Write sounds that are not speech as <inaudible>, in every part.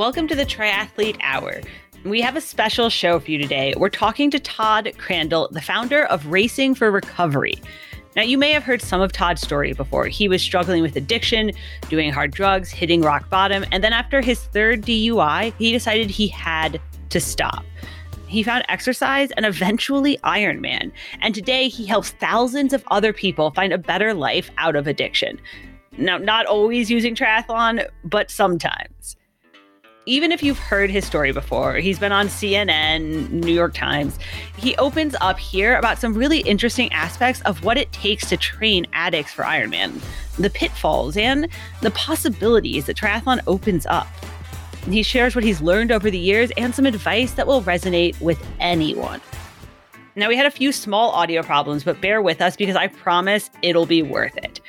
Welcome to the Triathlete Hour. We have a special show for you today. We're talking to Todd Crandall, the founder of Racing for Recovery. Now, you may have heard some of Todd's story before. He was struggling with addiction, doing hard drugs, hitting rock bottom, and then after his third DUI, he decided he had to stop. He found exercise and eventually Ironman. And today he helps thousands of other people find a better life out of addiction. Now, not always using triathlon, but sometimes even if you've heard his story before, he's been on CNN, New York Times, he opens up here about some really interesting aspects of what it takes to train addicts for Ironman, the pitfalls, and the possibilities that triathlon opens up. He shares what he's learned over the years and some advice that will resonate with anyone. Now, we had a few small audio problems, but bear with us because I promise it'll be worth it.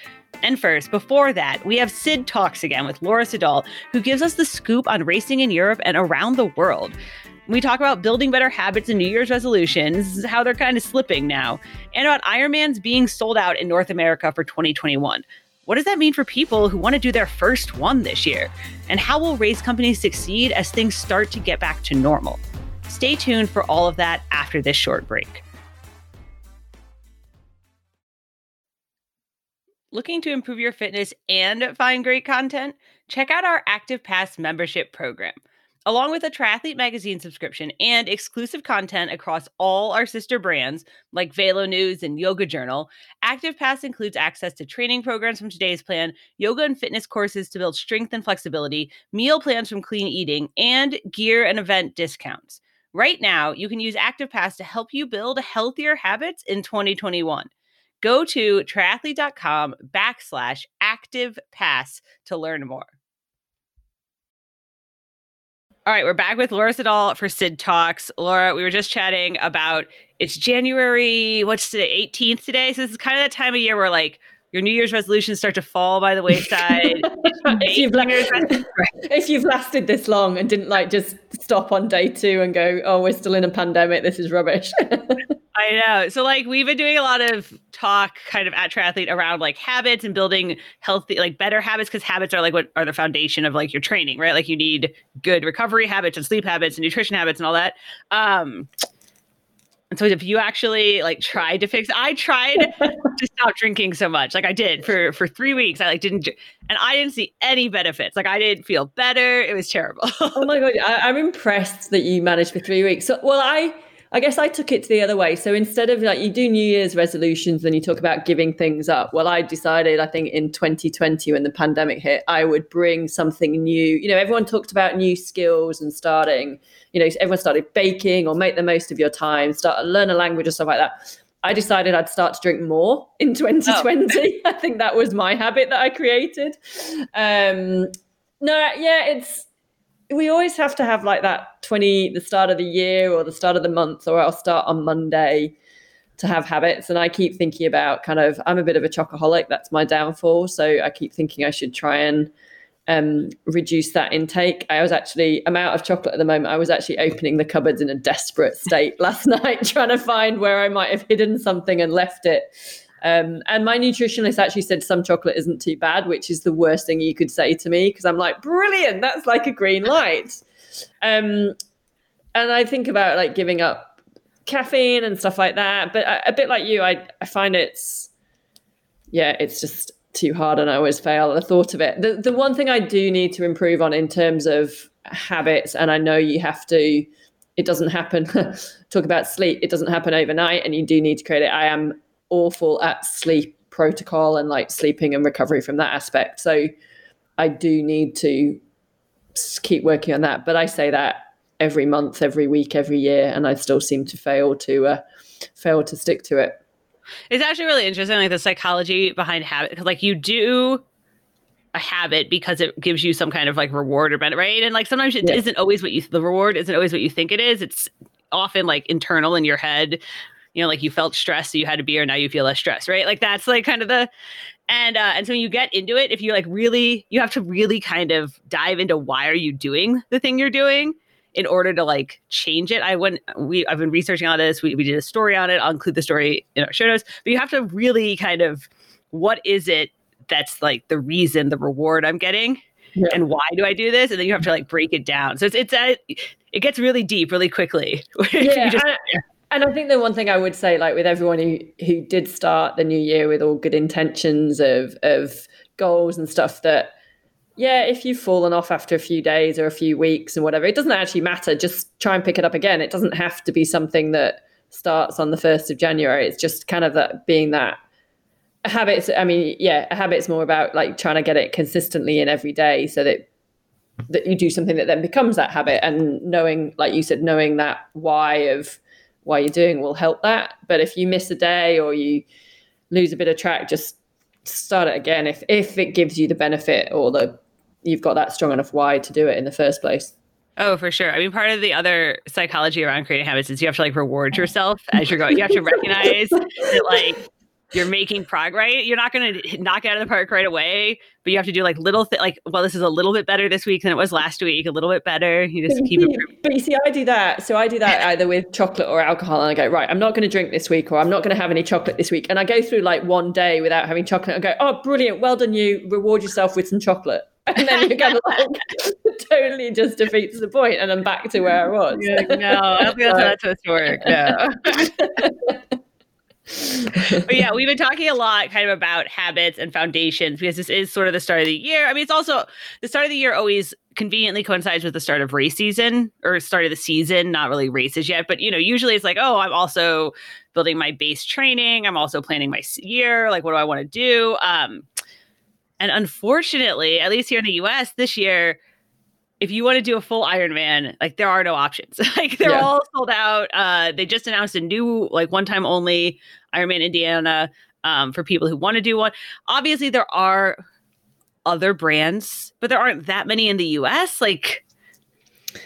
And first, before that, we have Sid Talks again with Laura Siddall, who gives us the scoop on racing in Europe and around the world. We talk about building better habits and New Year's resolutions, how they're kind of slipping now, and about Ironmans being sold out in North America for 2021. What does that mean for people who want to do their first one this year? And how will race companies succeed as things start to get back to normal? Stay tuned for all of that after this short break. Looking to improve your fitness and find great content? Check out our Active Pass membership program. Along with a Triathlete magazine subscription and exclusive content across all our sister brands like Velo News and Yoga Journal, Active Pass includes access to training programs from today's plan, yoga and fitness courses to build strength and flexibility, meal plans from clean eating, and gear and event discounts. Right now, you can use Active Pass to help you build healthier habits in 2021. Go to triathlete.com backslash active pass to learn more. All right, we're back with Laura Siddall for Sid Talks. Laura, we were just chatting about it's January, what's today, 18th today. So this is kind of that time of year where like your New Year's resolutions start to fall by the wayside. <laughs> if, you've <laughs> la- <laughs> if you've lasted this long and didn't like just stop on day two and go, oh, we're still in a pandemic, this is rubbish. I know. So like we've been doing a lot of talk kind of at triathlete around like habits and building healthy like better habits because habits are like what are the foundation of like your training, right? Like you need good recovery habits and sleep habits and nutrition habits and all that. Um and so if you actually like tried to fix I tried <laughs> to stop drinking so much. Like I did for for 3 weeks. I like didn't and I didn't see any benefits. Like I didn't feel better. It was terrible. oh my god, I, I'm impressed that you managed for 3 weeks. So well I I guess I took it to the other way. So instead of like you do New Year's resolutions and you talk about giving things up, well, I decided I think in 2020 when the pandemic hit, I would bring something new. You know, everyone talked about new skills and starting. You know, everyone started baking or make the most of your time, start learn a language or stuff like that. I decided I'd start to drink more in 2020. Oh. <laughs> I think that was my habit that I created. Um, no, yeah, it's we always have to have like that 20 the start of the year or the start of the month or i'll start on monday to have habits. And i keep thinking about kind of i'm a bit of a chocoholic that's my downfall. So i keep thinking i should try and um, reduce that intake. I was actually i'm out of chocolate at the moment. I was actually opening the cupboards in a desperate state <laughs> last night trying to find where i might have hidden something and left it um, and my nutritionist actually said some chocolate isn't too bad, which is the worst thing you could say to me because I'm like, brilliant, that's like a green light. Um, and I think about like giving up caffeine and stuff like that. But a, a bit like you, I, I find it's, yeah, it's just too hard and I always fail at the thought of it. The, the one thing I do need to improve on in terms of habits, and I know you have to, it doesn't happen, <laughs> talk about sleep, it doesn't happen overnight and you do need to create it. I am awful at sleep protocol and like sleeping and recovery from that aspect. So I do need to keep working on that. But I say that every month, every week, every year, and I still seem to fail to uh, fail to stick to it. It's actually really interesting, like the psychology behind habit. Because like you do a habit because it gives you some kind of like reward or benefit, right? And like sometimes it yeah. not always what you the reward isn't always what you think it is. It's often like internal in your head you know, like you felt stressed, so you had a beer, and now you feel less stressed, right? Like that's like kind of the and uh, and so when you get into it, if you like really, you have to really kind of dive into why are you doing the thing you're doing in order to like change it. I went we I've been researching on this. We we did a story on it. I'll include the story in our show notes. But you have to really kind of what is it that's like the reason the reward I'm getting yeah. and why do I do this? And then you have to like break it down. So it's it's a, it gets really deep really quickly. <laughs> yeah, just, and, and I think the one thing I would say, like with everyone who who did start the new year with all good intentions of of goals and stuff, that yeah, if you've fallen off after a few days or a few weeks and whatever, it doesn't actually matter. Just try and pick it up again. It doesn't have to be something that starts on the 1st of January. It's just kind of that being that habits. I mean, yeah, a habit's more about like trying to get it consistently in every day so that that you do something that then becomes that habit and knowing, like you said, knowing that why of why you're doing will help that. But if you miss a day or you lose a bit of track, just start it again if if it gives you the benefit or the you've got that strong enough why to do it in the first place. Oh, for sure. I mean, part of the other psychology around creating habits is you have to like reward yourself as you're going. You have to recognize that like you're making progress. You're not going to knock out of the park right away, but you have to do like little things. Like, well, this is a little bit better this week than it was last week. A little bit better. You just keep improving. But you see, I do that. So I do that either with chocolate or alcohol, and I go right. I'm not going to drink this week, or I'm not going to have any chocolate this week. And I go through like one day without having chocolate. and go, oh, brilliant, well done, you. Reward yourself with some chocolate. <laughs> And then you're kind of like <laughs> totally just defeats the point, and I'm back to where I was. Yeah, no, I don't think that's how that's supposed to work. No. <laughs> <laughs> but yeah, we've been talking a lot kind of about habits and foundations because this is sort of the start of the year. I mean, it's also the start of the year always conveniently coincides with the start of race season or start of the season, not really races yet, but you know, usually it's like, oh, I'm also building my base training, I'm also planning my year, like what do I want to do? Um and unfortunately, at least here in the US this year, if you want to do a full Ironman, like there are no options. <laughs> like they're yeah. all sold out. Uh, they just announced a new, like one time only Ironman Indiana um, for people who want to do one. Obviously, there are other brands, but there aren't that many in the US. Like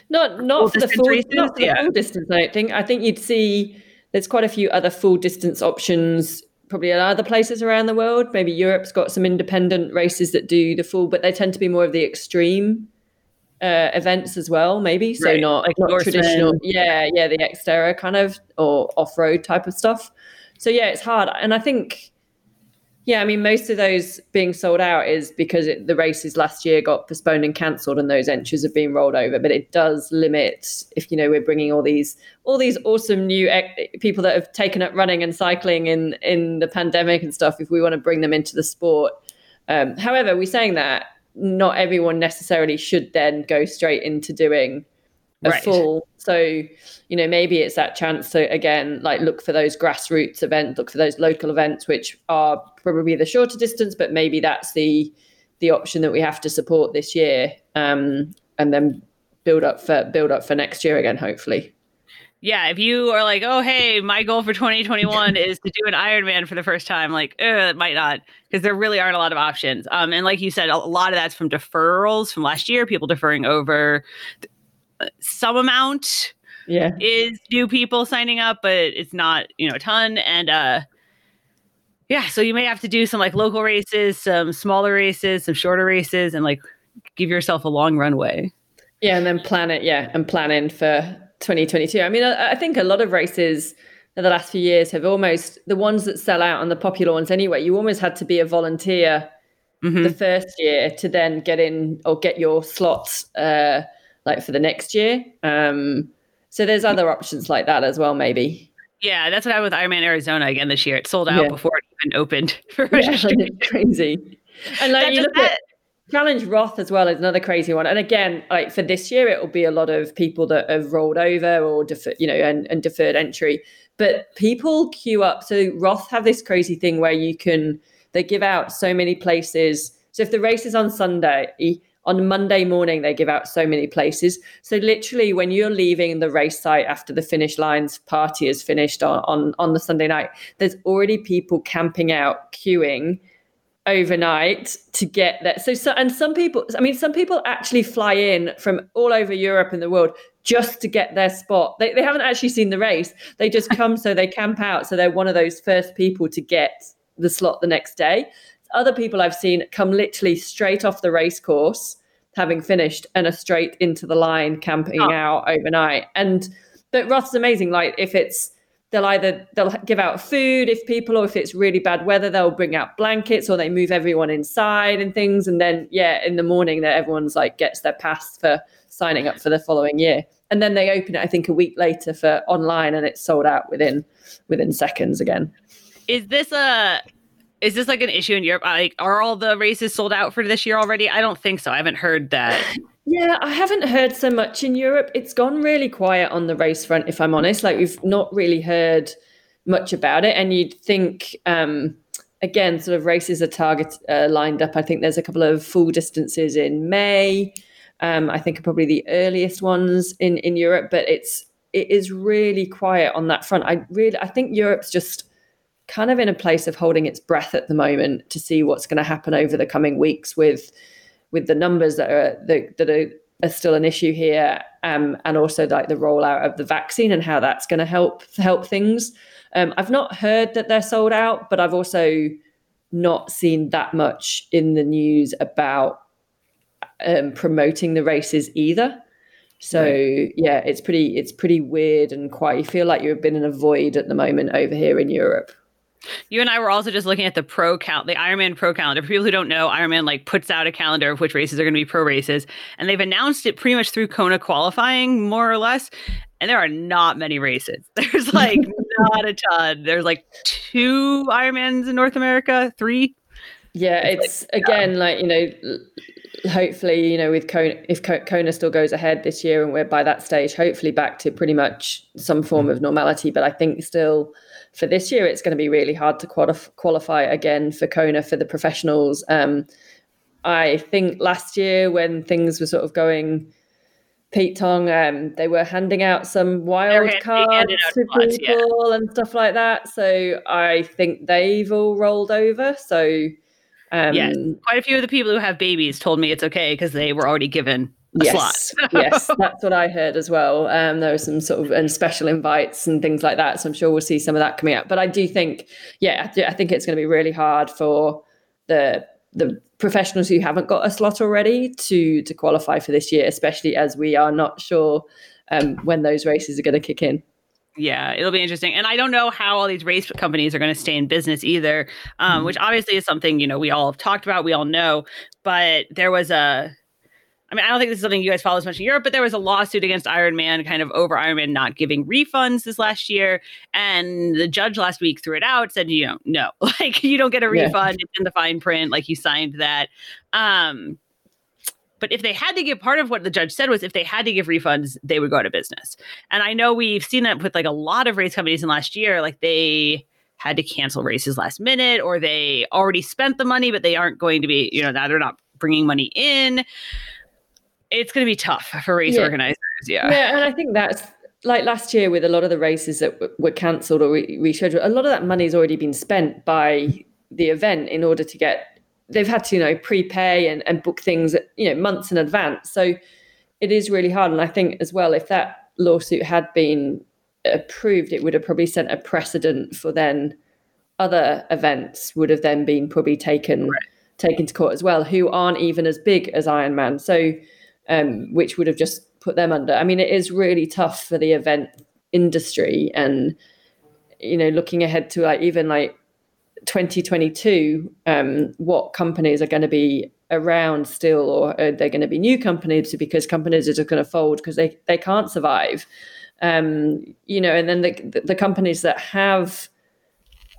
not not for the full, not for yeah. the full distance. I don't think. I think you'd see there's quite a few other full distance options probably in other places around the world. Maybe Europe's got some independent races that do the full, but they tend to be more of the extreme uh, events as well, maybe. So right. not like not traditional. Yeah, yeah, the Xterra kind of or off road type of stuff. So yeah, it's hard, and I think. Yeah, I mean, most of those being sold out is because it, the races last year got postponed and cancelled, and those entries have been rolled over. But it does limit if you know we're bringing all these all these awesome new people that have taken up running and cycling in in the pandemic and stuff. If we want to bring them into the sport, um, however, we're saying that not everyone necessarily should then go straight into doing a right. full. So, you know, maybe it's that chance to again, like look for those grassroots events, look for those local events, which are probably the shorter distance, but maybe that's the the option that we have to support this year, um, and then build up for build up for next year again, hopefully yeah, if you are like, oh, hey, my goal for 2021 <laughs> is to do an Ironman for the first time, like, it might not, because there really aren't a lot of options. Um, and like you said, a lot of that's from deferrals from last year, people deferring over uh, some amount. Yeah, is new people signing up, but it's not, you know, a ton. And uh, yeah, so you may have to do some like local races, some smaller races, some shorter races, and like give yourself a long runway. Yeah, and then plan it. Yeah, and plan in for 2022. I mean, I, I think a lot of races in the last few years have almost the ones that sell out and the popular ones anyway. You almost had to be a volunteer mm-hmm. the first year to then get in or get your slots uh, like for the next year. Um, so there's other options like that as well, maybe. Yeah, that's what happened with Ironman Arizona again this year. It sold out yeah. before it even opened. <laughs> Yeah, <laughs> crazy. And like you look at Challenge Roth as well is another crazy one. And again, like for this year, it will be a lot of people that have rolled over or you know, and, and deferred entry. But people queue up. So Roth have this crazy thing where you can they give out so many places. So if the race is on Sunday, on Monday morning they give out so many places. So literally, when you're leaving the race site after the finish lines party is finished on on, on the Sunday night, there's already people camping out, queuing overnight to get there. So, so, and some people, I mean, some people actually fly in from all over Europe and the world just to get their spot. They, they haven't actually seen the race. They just <laughs> come, so they camp out. So they're one of those first people to get the slot the next day. Other people I've seen come literally straight off the race course, having finished, and are straight into the line camping oh. out overnight. And but Roth's amazing. Like if it's they'll either they'll give out food if people or if it's really bad weather they'll bring out blankets or they move everyone inside and things and then yeah in the morning that everyone's like gets their pass for signing up for the following year and then they open it i think a week later for online and it's sold out within within seconds again is this a is this like an issue in Europe? Like, are all the races sold out for this year already? I don't think so. I haven't heard that. <laughs> Yeah, I haven't heard so much in Europe. It's gone really quiet on the race front, if I'm honest. Like, we've not really heard much about it. And you'd think, um, again, sort of races are target uh, lined up. I think there's a couple of full distances in May. Um, I think are probably the earliest ones in in Europe, but it's it is really quiet on that front. I really I think Europe's just kind of in a place of holding its breath at the moment to see what's going to happen over the coming weeks with with the numbers that are that, that are, are still an issue here um, and also like the rollout of the vaccine and how that's going to help help things. Um, i've not heard that they're sold out but i've also not seen that much in the news about um, promoting the races either. So right. yeah it's pretty it's pretty weird and quite you feel like you've been in a void at the moment over here in europe you and I were also just looking at the pro count, the Ironman pro calendar. For people who don't know, Ironman like puts out a calendar of which races are going to be pro races, and they've announced it pretty much through Kona qualifying, more or less. And there are not many races. <laughs> There's like <laughs> not a ton. There's like two Ironmans in North America, three. Yeah, it's, it's like, again yeah. like you know hopefully, you know, with Kona, if Kona still goes ahead this year and we're by that stage, hopefully back to pretty much some form mm. of normality. But I think still for this year, it's going to be really hard to qualify again for Kona for the professionals. Um, I think last year when things were sort of going Pete Tong, um, they were handing out some wild cards to people yeah. and stuff like that. So I think they've all rolled over. So um, yes, quite a few of the people who have babies told me it's okay because they were already given yes, yes, that's what I heard as well. Um, there were some sort of and special invites and things like that. So I'm sure we'll see some of that coming up. But I do think, yeah, I think it's going to be really hard for the the professionals who haven't got a slot already to to qualify for this year, especially as we are not sure um, when those races are going to kick in. Yeah, it'll be interesting. And I don't know how all these race companies are going to stay in business either, um, mm-hmm. which obviously is something, you know, we all have talked about, we all know. But there was a I mean, I don't think this is something you guys follow as much in Europe, but there was a lawsuit against Iron Man kind of over Iron Man not giving refunds this last year. And the judge last week threw it out, said, you know, no, <laughs> like you don't get a refund. Yeah. It's in the fine print. Like you signed that. Um, but if they had to give part of what the judge said was if they had to give refunds, they would go out of business. And I know we've seen that with like a lot of race companies in last year, like they had to cancel races last minute or they already spent the money, but they aren't going to be, you know, now they're not bringing money in it's going to be tough for race yeah. organizers. Yeah. Yeah. And I think that's like last year with a lot of the races that w- were cancelled or re- rescheduled, a lot of that money has already been spent by the event in order to get, they've had to, you know, prepay and, and book things, you know, months in advance. So it is really hard. And I think as well, if that lawsuit had been approved, it would have probably sent a precedent for then other events would have then been probably taken right. taken to court as well, who aren't even as big as Ironman. So um, which would have just put them under. I mean, it is really tough for the event industry, and you know, looking ahead to like even like 2022, um, what companies are going to be around still, or are they going to be new companies because companies are just going to fold because they they can't survive. Um, you know, and then the the companies that have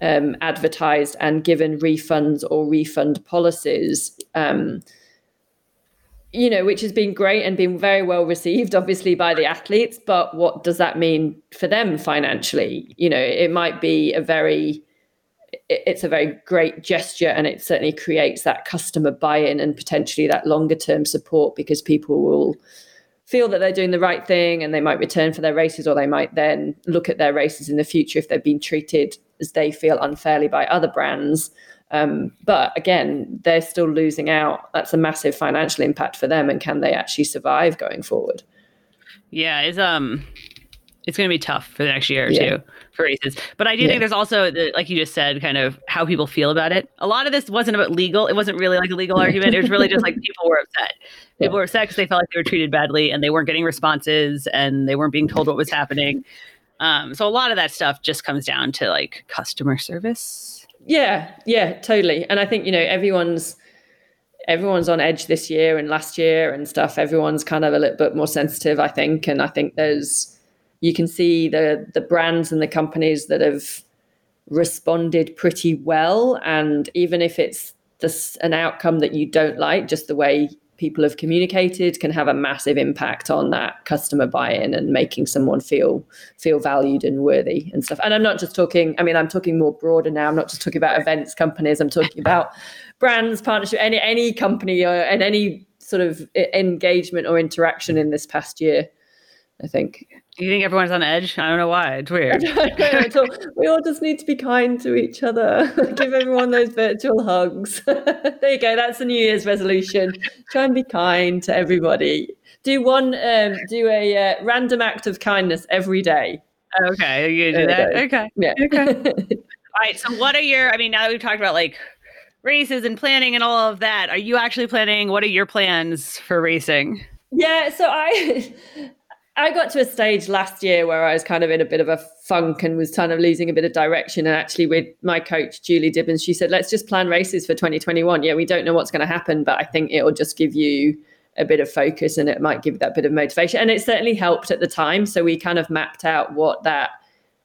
um, advertised and given refunds or refund policies. Um, you know, which has been great and been very well received, obviously, by the athletes. But what does that mean for them financially? You know, it might be a very, it's a very great gesture and it certainly creates that customer buy in and potentially that longer term support because people will feel that they're doing the right thing and they might return for their races or they might then look at their races in the future if they've been treated as they feel unfairly by other brands um, but again, they're still losing out. That's a massive financial impact for them. And can they actually survive going forward? Yeah, it's um, it's going to be tough for the next year or yeah. two for races. But I do yeah. think there's also, the, like you just said, kind of how people feel about it. A lot of this wasn't about legal. It wasn't really like a legal argument. It was really just like people were upset. <laughs> People yeah. were upset because they felt like they were treated badly and they weren't getting responses and they weren't being told what was happening. Um, so a lot of that stuff just comes down to like customer service. Yeah, yeah, totally. And I think, you know, everyone's everyone's on edge this year and last year and stuff. Everyone's kind of a little bit more sensitive, I think. And I think there's you can see the the brands and the companies that have responded pretty well. And even if it's this an outcome that you don't like, just the way people have communicated can have a massive impact on that customer buy-in and making someone feel feel valued and worthy and stuff. And I'm not just talking, I mean, I'm talking more broader now. I'm not just talking about events companies, I'm talking about <laughs> brands, partnership, any any company or and any sort of engagement or interaction mm. in this past year. I think. Do you think everyone's on edge? I don't know why. It's weird. <laughs> all, we all just need to be kind to each other. <laughs> Give everyone those virtual hugs. <laughs> there you go. That's the New Year's resolution. Try and be kind to everybody. Do one. Um, do a uh, random act of kindness every day. Okay, you do that. Okay. Yeah. Okay. all right. So, what are your? I mean, now that we've talked about like races and planning and all of that, are you actually planning? What are your plans for racing? Yeah, so I I got to a stage last year where I was kind of in a bit of a funk and was kind of losing a bit of direction. And actually, with my coach, Julie Dibbens, she said, let's just plan races for 2021. Yeah, we don't know what's going to happen, but I think it'll just give you a bit of focus and it might give that bit of motivation. And it certainly helped at the time. So we kind of mapped out what that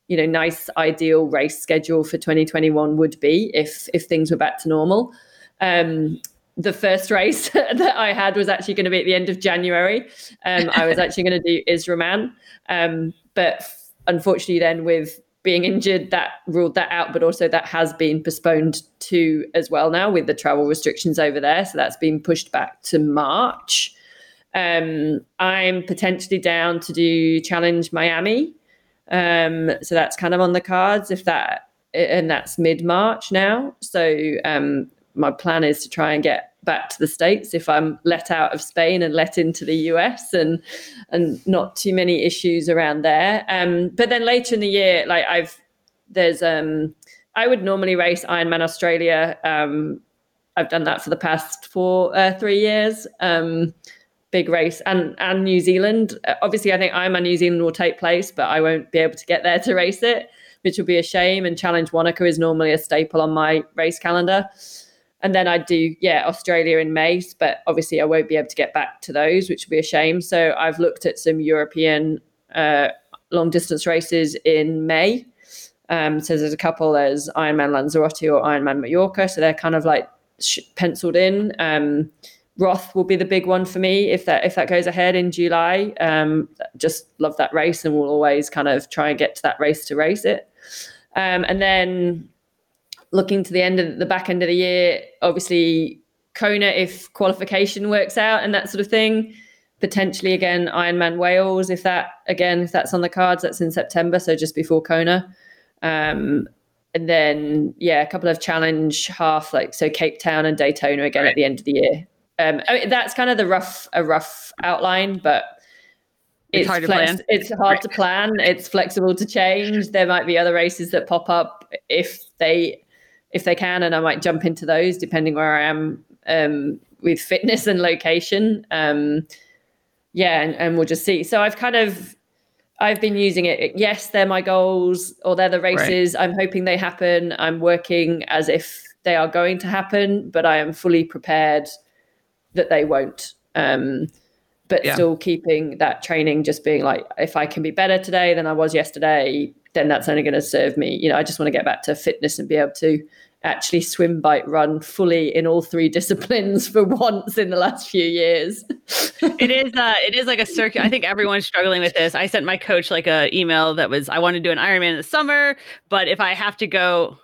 you know nice ideal race schedule for 2021 would be if if things were back to normal um, the first race <laughs> that I had was actually going to be at the end of January. Um, I was <laughs> actually going to do Israman, um, but unfortunately, then with being injured, that ruled that out. But also, that has been postponed to as well now with the travel restrictions over there. So that's been pushed back to March. Um, I'm potentially down to do Challenge Miami. Um, so that's kind of on the cards if that, and that's mid March now. So um, my plan is to try and get back to the states if I'm let out of Spain and let into the US and and not too many issues around there. Um, but then later in the year, like I've there's um I would normally race Ironman Australia. Um, I've done that for the past four uh, three years. Um, big race and and New Zealand. Obviously, I think Ironman New Zealand will take place, but I won't be able to get there to race it, which will be a shame. And Challenge Wanaka is normally a staple on my race calendar and then I do yeah Australia in May, but obviously I won't be able to get back to those, which will be a shame. So I've looked at some European uh, long distance races in May. Um, so there's a couple. There's Ironman Lanzarote or Ironman Mallorca, so they're kind of like sh- penciled in. Um, Roth will be the big one for me if that if that goes ahead in July. Um, just love that race, and we'll always kind of try and get to that race to race it. Um, and then looking to the end of the back end of the year, obviously Kona if qualification works out and that sort of thing. Potentially again Ironman Wales if that again if that's on the cards that's in September so just before Kona. Um, and then yeah a couple of challenge half like so Cape Town and Daytona again right. at the end of the year. Um, I mean, that's kind of the rough a rough outline, but it's, it's hard flex- to plan. It's hard right. to plan. It's flexible to change. There might be other races that pop up if they if they can, and I might jump into those depending where I am um, with fitness and location. Um, yeah, and, and we'll just see. So I've kind of I've been using it. Yes, they're my goals or they're the races. Right. I'm hoping they happen. I'm working as if they are going to happen, but I am fully prepared that they won't. Um, but yeah. still keeping that training just being like, if I can be better today than I was yesterday, then that's only going to serve me. You know, I just want to get back to fitness and be able to actually swim, bike, run fully in all three <laughs> disciplines for once in the last few years. it is uh it is like a circuit. I think everyone's struggling with this. I sent my coach like a email that was I want to do an Ironman in the summer, but if I have to go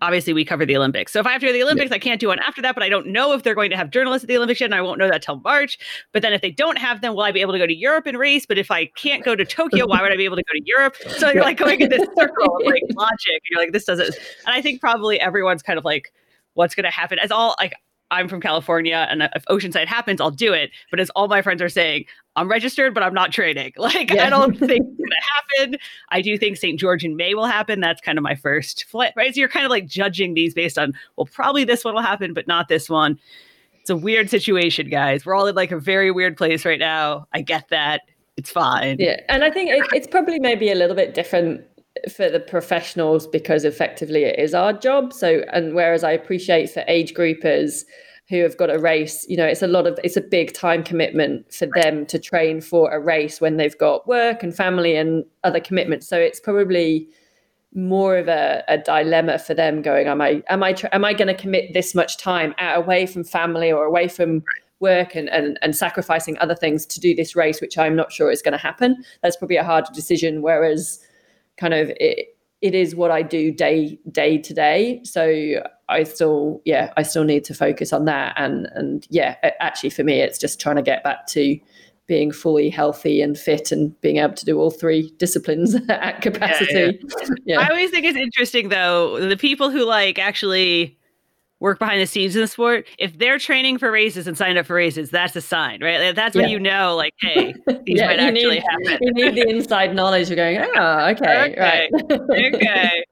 obviously we cover the Olympics. So if I have to go to the Olympics, yeah. I can't do one after that, but I don't know if they're going to have journalists at the Olympics yet, and I won't know that till March. But then if they don't have them, will I be able to go to Europe and race? But if I can't go to Tokyo, why would I be able to go to Europe? So you're like going in this circle of like <laughs> logic, and you're like, this doesn't. And I think probably everyone's kind of like, what's going to happen? As all like I'm from California and if Oceanside happens, I'll do it. But as all my friends are saying, I'm registered, but I'm not training. <laughs> Like, yeah. I don't <laughs> think it's going to happen. I do think St. George in May will happen. That's kind of my first flip, right? So you're kind of like judging these based on, well, probably this one will happen, but not this one. It's a weird situation, guys. We're all in like a very weird place right now. I get that. it's fine. Yeah, and I think it, it's probably maybe a little bit different for the professionals because effectively it is our job. So, and whereas I appreciate for age groupers who have got a race, you know, it's a lot of it's a big time commitment for them to train for a race when they've got work and family and other commitments. So it's probably more of a, a dilemma for them going am i am i am i going to commit this much time out away from family or away from work and, and and sacrificing other things to do this race which i'm not sure is going to happen? That's probably a harder decision whereas kind of it, it is what i do day day to day. So i still yeah i still need to focus on that and and yeah actually for me it's just trying to get back to being fully healthy and fit and being able to do all three disciplines <laughs> at capacity. Yeah, yeah. yeah, I always think it's interesting though, the people who like actually work behind the scenes in the sport, if they're training for races and signed up for races, that's a sign, right? that's when you know, like, <laughs> hey, these might actually <laughs> need, happen. You need the inside knowledge You're going, oh, okay, okay. right. okay.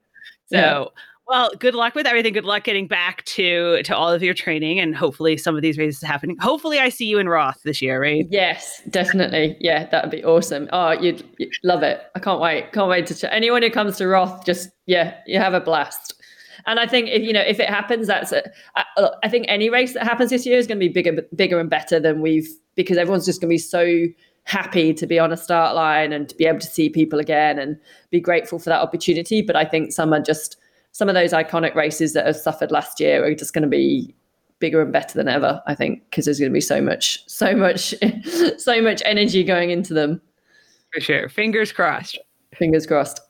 So well, good luck with everything. Good luck getting back to to all of your training, and hopefully some of these races happening. Hopefully, I see you in Roth this year, right? Yes, definitely. Yeah, that would be awesome. Oh, you'd, you'd, love it. I can't wait. Can't wait to ch- anyone who comes to Roth. Just yeah, you have a blast. And I think if you know if it happens, that's I think any race that happens this year is going to be bigger, bigger and better than we've because everyone's just going to be so happy to be on a start line and to be able to see people again and be grateful for that opportunity. But I think some are just some of those iconic races that have suffered last year are just going to be bigger and better than ever i think because there's going to be so much so much <laughs> so much energy going into them. For sure. Fingers crossed. Fingers crossed.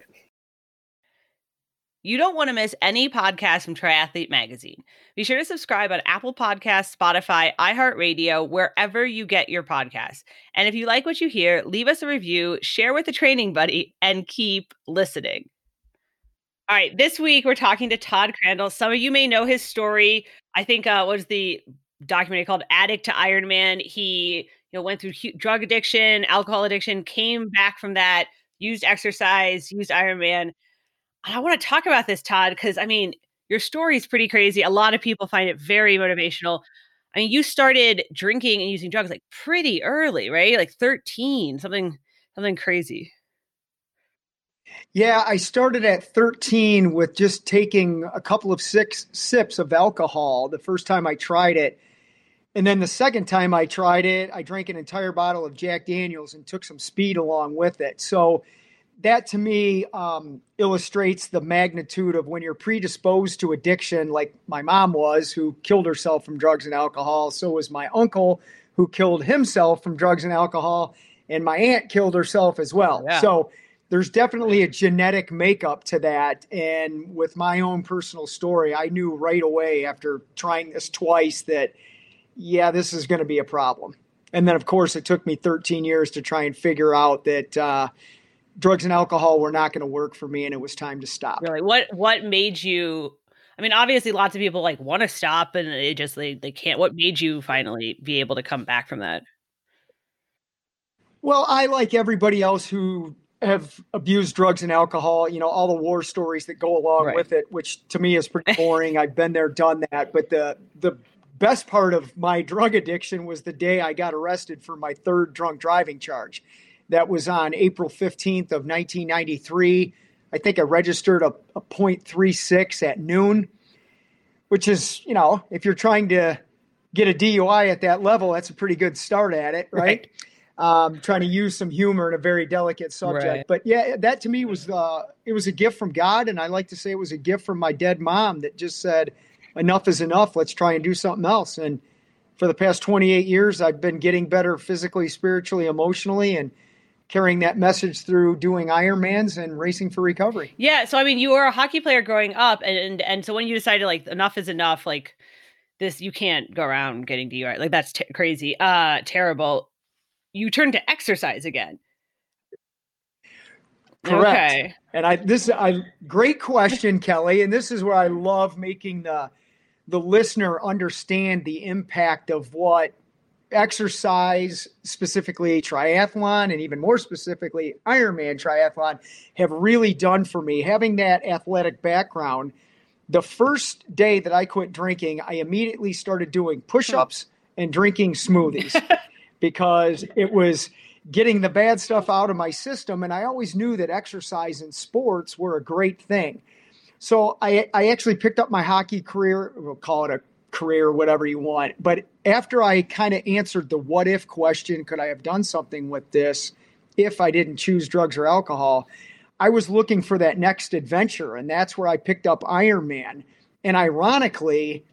You don't want to miss any podcast from triathlete magazine. Be sure to subscribe on apple podcasts spotify iheartradio wherever you get your podcasts. And if you like what you hear leave us a review share with a training buddy and keep listening all right, this week we're talking to Todd Crandall. Some of you may know his story. I think uh was the documentary called Addict to Iron Man." He you know went through drug addiction, alcohol addiction, came back from that, used exercise, used Ironman. And I want to talk about this, Todd, because I mean, your story is pretty crazy. A lot of people find it very motivational. I mean, you started drinking and using drugs like pretty early, right? Like 13, something something crazy. Yeah, I started at 13 with just taking a couple of six sips of alcohol the first time I tried it. And then the second time I tried it, I drank an entire bottle of Jack Daniels and took some speed along with it. So that to me um, illustrates the magnitude of when you're predisposed to addiction, like my mom was, who killed herself from drugs and alcohol. So was my uncle, who killed himself from drugs and alcohol. And my aunt killed herself as well. Yeah. So there's definitely a genetic makeup to that. And with my own personal story, I knew right away after trying this twice that, yeah, this is going to be a problem. And then, of course, it took me 13 years to try and figure out that uh, drugs and alcohol were not going to work for me, and it was time to stop. Really, what what made you? I mean, obviously, lots of people like want to stop, and they just they they can't. What made you finally be able to come back from that? Well, I like everybody else who have abused drugs and alcohol, you know, all the war stories that go along right. with it, which to me is pretty boring. I've been there, done that. But the the best part of my drug addiction was the day I got arrested for my third drunk driving charge. That was on April 15th of 1993. I think I registered a, a 0.36 at noon, which is, you know, if you're trying to get a DUI at that level, that's a pretty good start at it, right? right um, trying to use some humor in a very delicate subject. Right. But yeah, that to me was uh, it was a gift from God, and I like to say it was a gift from my dead mom that just said, "Enough is enough. Let's try and do something else." And for the past 28 years, I've been getting better physically, spiritually, emotionally, and carrying that message through doing Ironmans and racing for recovery. Yeah. So I mean, you were a hockey player growing up, and and, and so when you decided like enough is enough, like this, you can't go around getting DUI. Like that's t- crazy, uh, terrible you turn to exercise again. Correct. Okay. And I this I great question, Kelly. And this is where I love making the the listener understand the impact of what exercise, specifically triathlon, and even more specifically Ironman triathlon, have really done for me. Having that athletic background, the first day that I quit drinking, I immediately started doing push ups and drinking smoothies. <laughs> because it was getting the bad stuff out of my system. And I always knew that exercise and sports were a great thing. So I, I actually picked up my hockey career, we'll call it a career, whatever you want. But after I kind of answered the what if question, could I have done something with this if I didn't choose drugs or alcohol? I was looking for that next adventure. And that's where I picked up Iron Man. And ironically,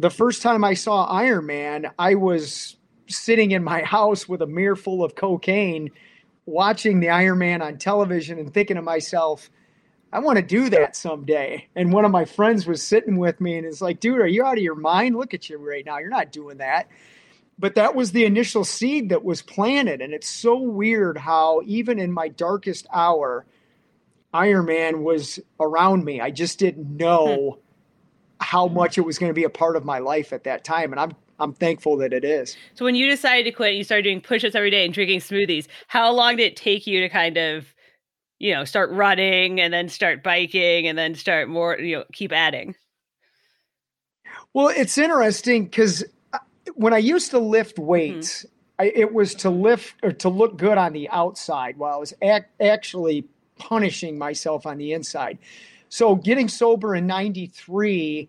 the first time I saw Iron Man, I was sitting in my house with a mirror full of cocaine, watching the Iron Man on television and thinking to myself, I want to do that someday. And one of my friends was sitting with me and it's like, dude, are you out of your mind? Look at you right now. You're not doing that. But that was the initial seed that was planted. And it's so weird how, even in my darkest hour, Iron Man was around me. I just didn't know hmm. how much it was going to be a part of my life at that time. And I'm I'm thankful that it is. So when you decided to quit, you started doing push-ups every day and drinking smoothies. How long did it take you to kind of, you know, start running and then start biking and then start more, you know, keep adding? Well, it's interesting because uh, when I used to lift mm-hmm. weights, mm-hmm. I, it was to lift or to look good on the outside while I was ac- actually punishing myself on the inside. So getting sober in 93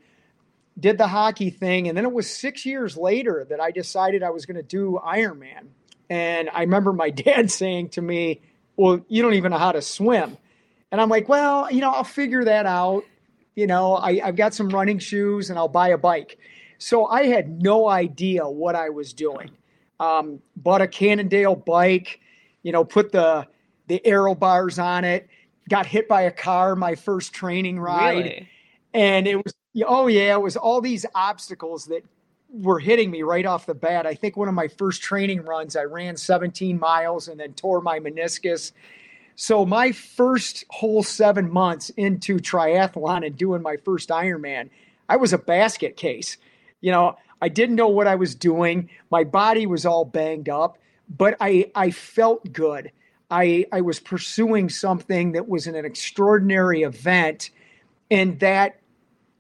did the hockey thing. And then it was six years later that I decided I was going to do Ironman. And I remember my <laughs> dad saying to me, Well, you don't even know how to swim. And I'm like, Well, you know, I'll figure that out. You know, I, I've got some running shoes and I'll buy a bike. So I had no idea what I was doing. Um, bought a Cannondale bike, you know, put the the aero bars on it, got hit by a car my first training ride. Really? And it was oh yeah, it was all these obstacles that were hitting me right off the bat. I think one of my first training runs, I ran 17 miles and then tore my meniscus. So my first whole seven months into triathlon and doing my first Ironman, I was a basket case. You know, I didn't know what I was doing. My body was all banged up, but I I felt good. I I was pursuing something that was an extraordinary event, and that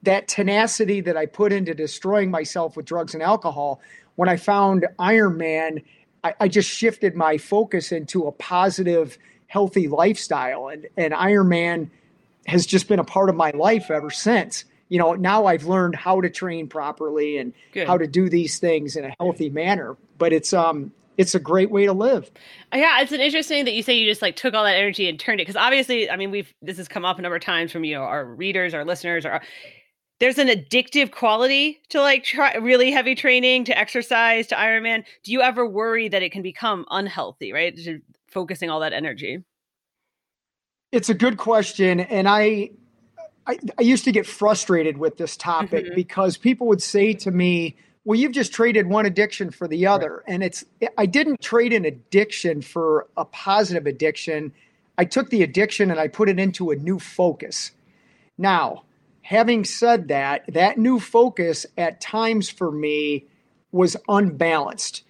that tenacity that I put into destroying myself with drugs and alcohol, when I found Iron Man, I, I just shifted my focus into a positive, healthy lifestyle. And, and Iron Man has just been a part of my life ever since. You know, now I've learned how to train properly and Good. how to do these things in a healthy manner. But it's um it's a great way to live. Yeah, it's an interesting that you say you just like took all that energy and turned it because obviously, I mean, we've this has come up a number of times from you know our readers, our listeners, or there's an addictive quality to like try, really heavy training to exercise to ironman. Do you ever worry that it can become unhealthy right? Focusing all that energy. It's a good question and i i, I used to get frustrated with this topic mm-hmm. because people would say to me well you've just traded one addiction for the other. Right. and it's i didn't trade an addiction for a positive addiction. I took the addiction and i put it into a new focus. Now having said that, that new focus at times for me was unbalanced.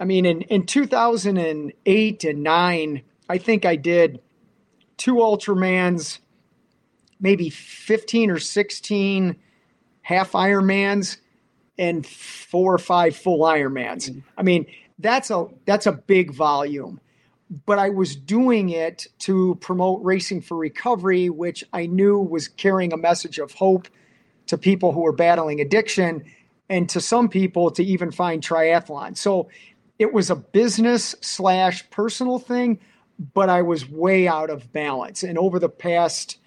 I mean, in, in 2008 and 9, I think I did two Ultramans, maybe 15 or 16 half Ironmans, and four or five full Ironmans. Mm-hmm. I mean, that's a that's a big volume but I was doing it to promote Racing for Recovery, which I knew was carrying a message of hope to people who were battling addiction and to some people to even find triathlon. So it was a business slash personal thing, but I was way out of balance. And over the past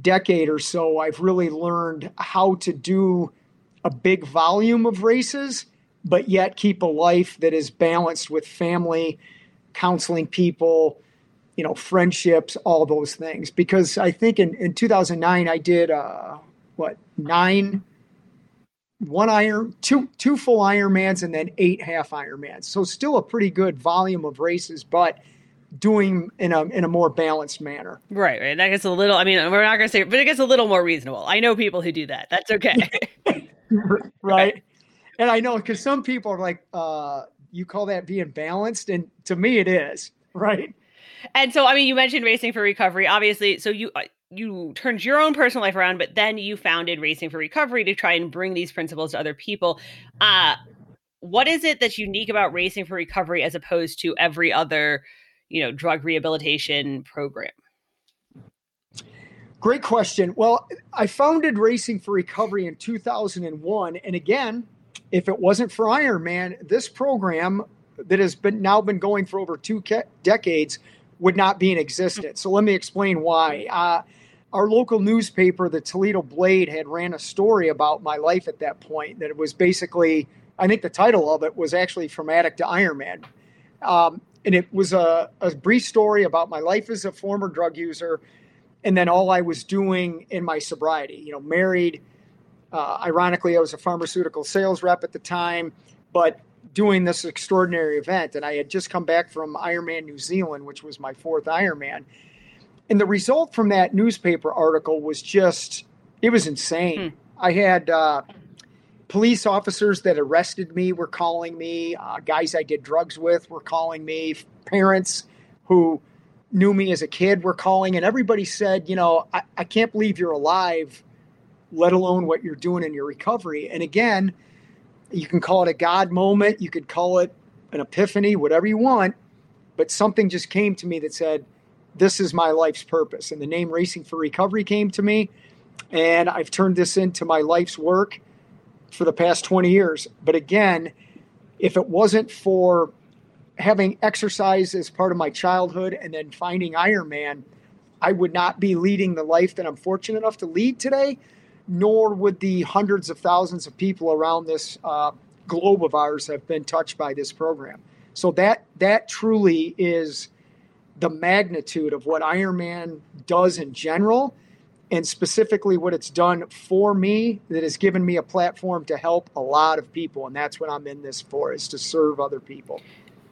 decade or so, I've really learned how to do a big volume of races, but yet keep a life that is balanced with family counseling people, you know, friendships, all those things. Because I think in, in 2009, I did, uh, what, nine, one iron, two, two full Ironmans and then eight half Ironmans. So still a pretty good volume of races, but doing in a in a more balanced manner. Right, right. That gets a little. I mean, we're not going to say, but it gets a little more reasonable. I know people who do that. That's okay. <laughs> right. And I know because some people are like, uh, you call that being balanced? And to me it is right? And so i mean you mentioned racing for recovery. Obviously so you uh, you turned your own personal life around but then you founded racing for recovery to try and bring these principles to other people. Uh what is it that's unique about racing for recovery as opposed to every other you know drug rehabilitation program? Great question. Well i founded racing for recovery in 2001 and again if it wasn't for Ironman, this program that has been now been going for over two decades would not be in existence so let me explain why uh, our local newspaper the toledo blade had ran a story about my life at that point that it was basically I think the title of it was actually From Addict to Ironman. Um, and it was a, a brief story about my life as a former drug user and then all I was doing in my sobriety. You know, married. Uh, ironically, I was a pharmaceutical sales rep at the time, but doing this extraordinary event. And I had just come back from Ironman New Zealand, which was my fourth Ironman. And the result from that newspaper article was just, it was insane. Hmm. I had uh, police officers that arrested me were calling me. Uh, guys I did drugs with were calling me. Parents who knew me as a kid were calling, and everybody said, you know, I, I can't believe you're alive, let alone what you're doing in your recovery. And again, you can call it a God moment, you could call it an epiphany, whatever you want, but something just came to me that said, this is my life's purpose. And the name Racing for Recovery came to me, and I've turned this into my life's work for the past 20 years. But again, if it wasn't for having exercise as part of my childhood and then finding Ironman, I would not be leading the life that I'm fortunate enough to lead today, nor would the hundreds of thousands of people around this uh, globe of ours have been touched by this program. So that that truly is the magnitude of what Ironman does in general and specifically what it's done for me that has given me a platform to help a lot of people and that's what i'm in this for is to serve other people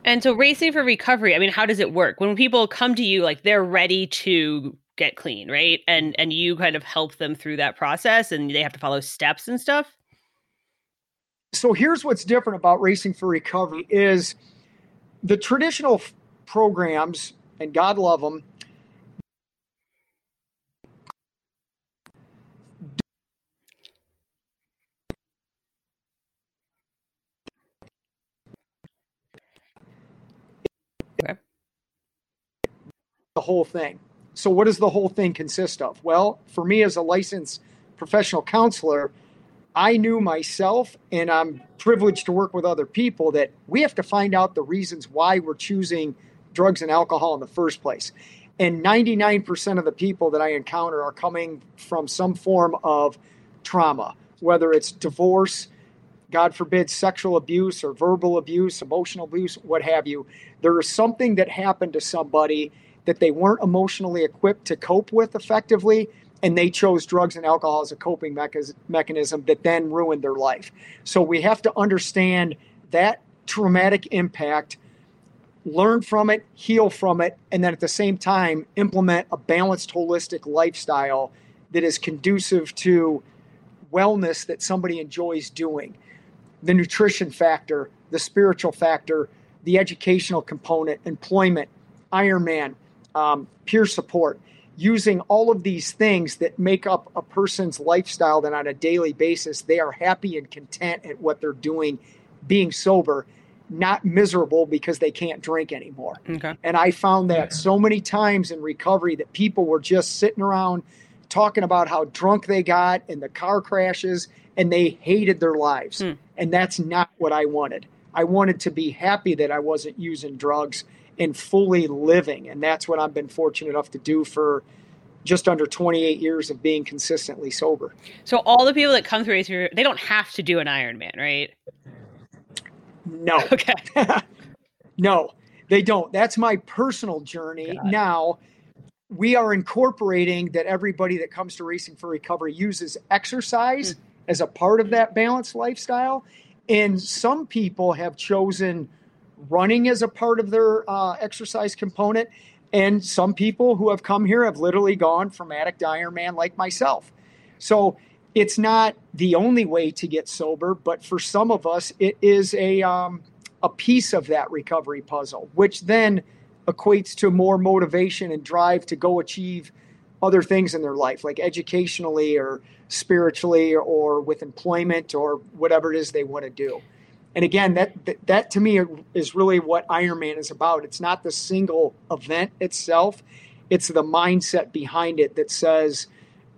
and so racing for recovery i mean how does it work when people come to you like they're ready to get clean right? And and you kind of help them through that process and they have to follow steps and stuff? So here's what's different about racing for recovery is the traditional programs and god love them the whole thing. So, what does the whole thing consist of? Well, for me as a licensed professional counselor, I knew myself, and I'm privileged to work with other people, that we have to find out the reasons why we're choosing drugs and alcohol in the first place. And 99% of the people that I encounter are coming from some form of trauma, whether it's divorce, God forbid, sexual abuse or verbal abuse, emotional abuse, what have you. There is something that happened to somebody that they weren't emotionally equipped to cope with effectively and they chose drugs and alcohol as a coping mecha- mechanism that then ruined their life. So we have to understand that traumatic impact, learn from it, heal from it, and then at the same time implement a balanced, holistic lifestyle that is conducive to wellness that somebody enjoys doing. The nutrition factor, the spiritual factor, the educational component, employment, Ironman, um, peer support, using all of these things that make up a person's lifestyle that on a daily basis they are happy and content at what they're doing, being sober, not miserable because they can't drink anymore. Okay. And I found that so many times in recovery that people were just sitting around talking about how drunk they got and the car crashes and they hated their lives. Hmm. And that's not what I wanted. I wanted to be happy that I wasn't using drugs and fully living. And that's what I've been fortunate enough to do for just under 28 years of being consistently sober. So all the people that come through through they don't have to do an Ironman, right? No. <laughs> Okay. <laughs> no, they don't. That's my personal journey. Now, we are incorporating that everybody that comes to Racing for Recovery uses exercise mm. as a part of that balanced lifestyle. And some people have chosen running as a part of their uh, exercise component. And some people who have come here have literally gone from addict to Ironman like myself. So it's not the only way to get sober, but for some of us, it is a, um, a piece of that recovery puzzle, which then equates to more motivation and drive to go achieve other things in their life, like educationally or spiritually or with employment or whatever it is they want to do. And again, that, that, that to me is really what Ironman is about. It's not the single event itself; it's the mindset behind it that says,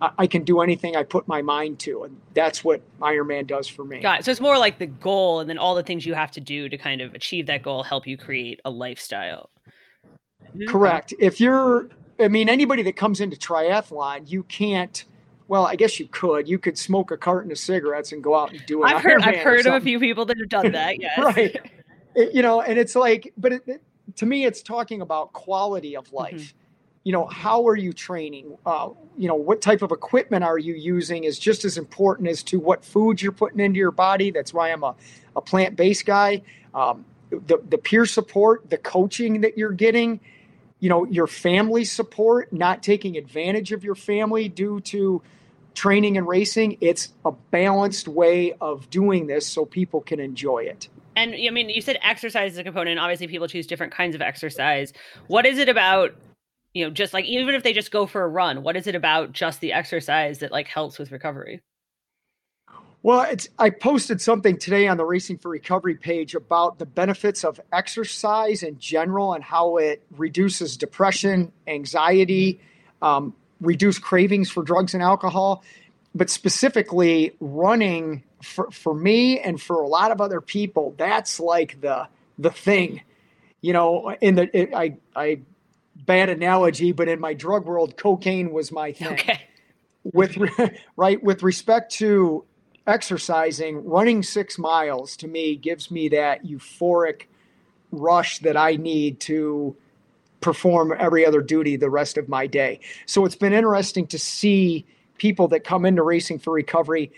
I can do anything I put my mind to, and that's what Ironman does for me. Got it. So it's more like the goal, and then all the things you have to do to kind of achieve that goal help you create a lifestyle. Mm-hmm. Correct. If you're, I mean, anybody that comes into triathlon, you can't. Well, I guess you could. You could smoke a carton of cigarettes and go out and do it. I've heard. I've heard of a few people that have done that. <laughs> Yes. right. It, you know, and it's like, but it, it, to me, it's talking about quality of life. Mm-hmm you know how are you training uh, you know what type of equipment are you using is just as important as to what foods you're putting into your body that's why i'm a, a plant-based guy um, the, the peer support the coaching that you're getting you know your family support not taking advantage of your family due to training and racing it's a balanced way of doing this so people can enjoy it and I mean, you said exercise is a component. Obviously, people choose different kinds of exercise. What is it about you know just like even if they just go for a run what is it about just the exercise that like helps with recovery well it's i posted something today on the racing for recovery page about the benefits of exercise in general and how it reduces depression anxiety um, reduce cravings for drugs and alcohol but specifically running for, for me and for a lot of other people that's like the the thing you know in the it, i i bad analogy, but in my drug world, cocaine was my thing. Okay. With <laughs> right with respect to exercising, running six miles to me gives me that euphoric rush that I need to perform every other duty the rest of my day. So it's been interesting to see people that come into racing for recovery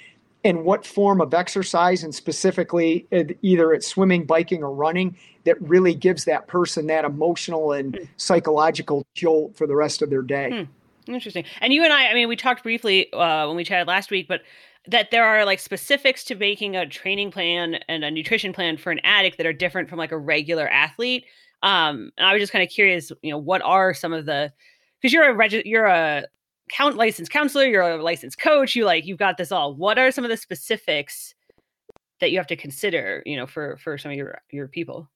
and what form of exercise and specifically either it's swimming biking or running that really gives that person that emotional and hmm. psychological jolt for the rest of their day hmm. interesting and you and i i mean we talked briefly uh, when we chatted last week but that there are like specifics to making a training plan and a nutrition plan for an addict that are different from like a regular athlete um and i was just kind of curious you know what are some of the because you're a reg- you're a count licensed counselor, you're a licensed coach, you like you've got this all. What are some of the specifics that you have to consider, you know, for for some of your your people?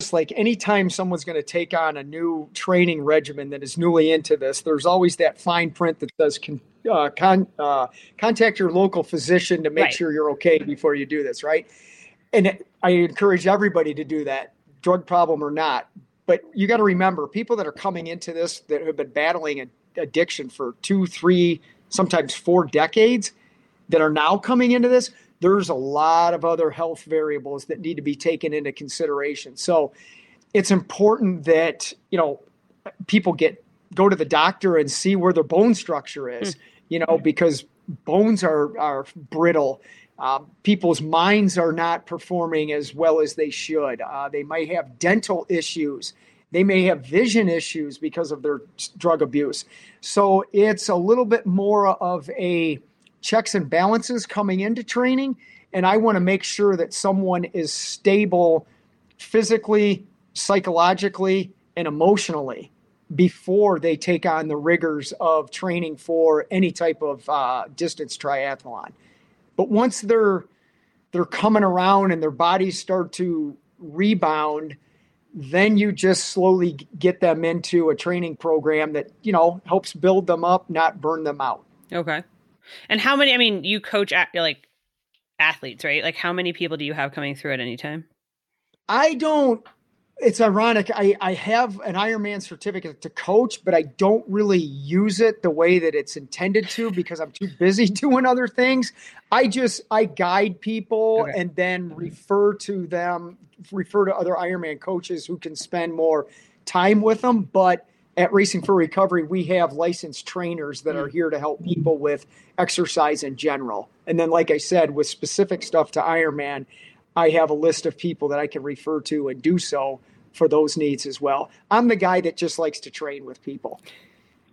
It's like anytime someone's going to take on a new training regimen that is newly into this, there's always that fine print that says con, uh, con, uh, contact your local physician to make right. sure you're okay before you do this, right? And I encourage everybody to do that, drug problem or not. But you got to remember, people that are coming into this that have been battling addiction for two, three, sometimes four decades that are now coming into this, there's a lot of other health variables that need to be taken into consideration. So it's important that, you know, people get go to the doctor and see where their bone structure is, mm. you know, because bones are are brittle uh, people's minds are not performing as well as they should. Uh, they might have dental issues. They may have vision issues because of their drug abuse. So it's a little bit more of a checks and balances coming into training. And I want to make sure that someone is stable physically, psychologically, and emotionally before they take on the rigors of training for any type of uh, distance triathlon. But once they're they're coming around and their bodies start to rebound, then you just slowly get them into a training program that you know helps build them up, not burn them out. Okay. And how many? I mean, you coach at, like athletes, right? Like, how many people do you have coming through at any time? I don't it's ironic. I, I have an Ironman certificate to coach, but I don't really use it the way that it's intended to because I'm too busy <laughs> doing other things. I just I guide people okay. and then refer to them, refer to other Ironman coaches who can spend more time with them. But at Racing for Recovery, we have licensed trainers that are mm. here to help people with exercise in general. And then, like I said, with specific stuff to Ironman, I have a list of people that I can refer to and do so for those needs as well. I'm the guy that just likes to train with people.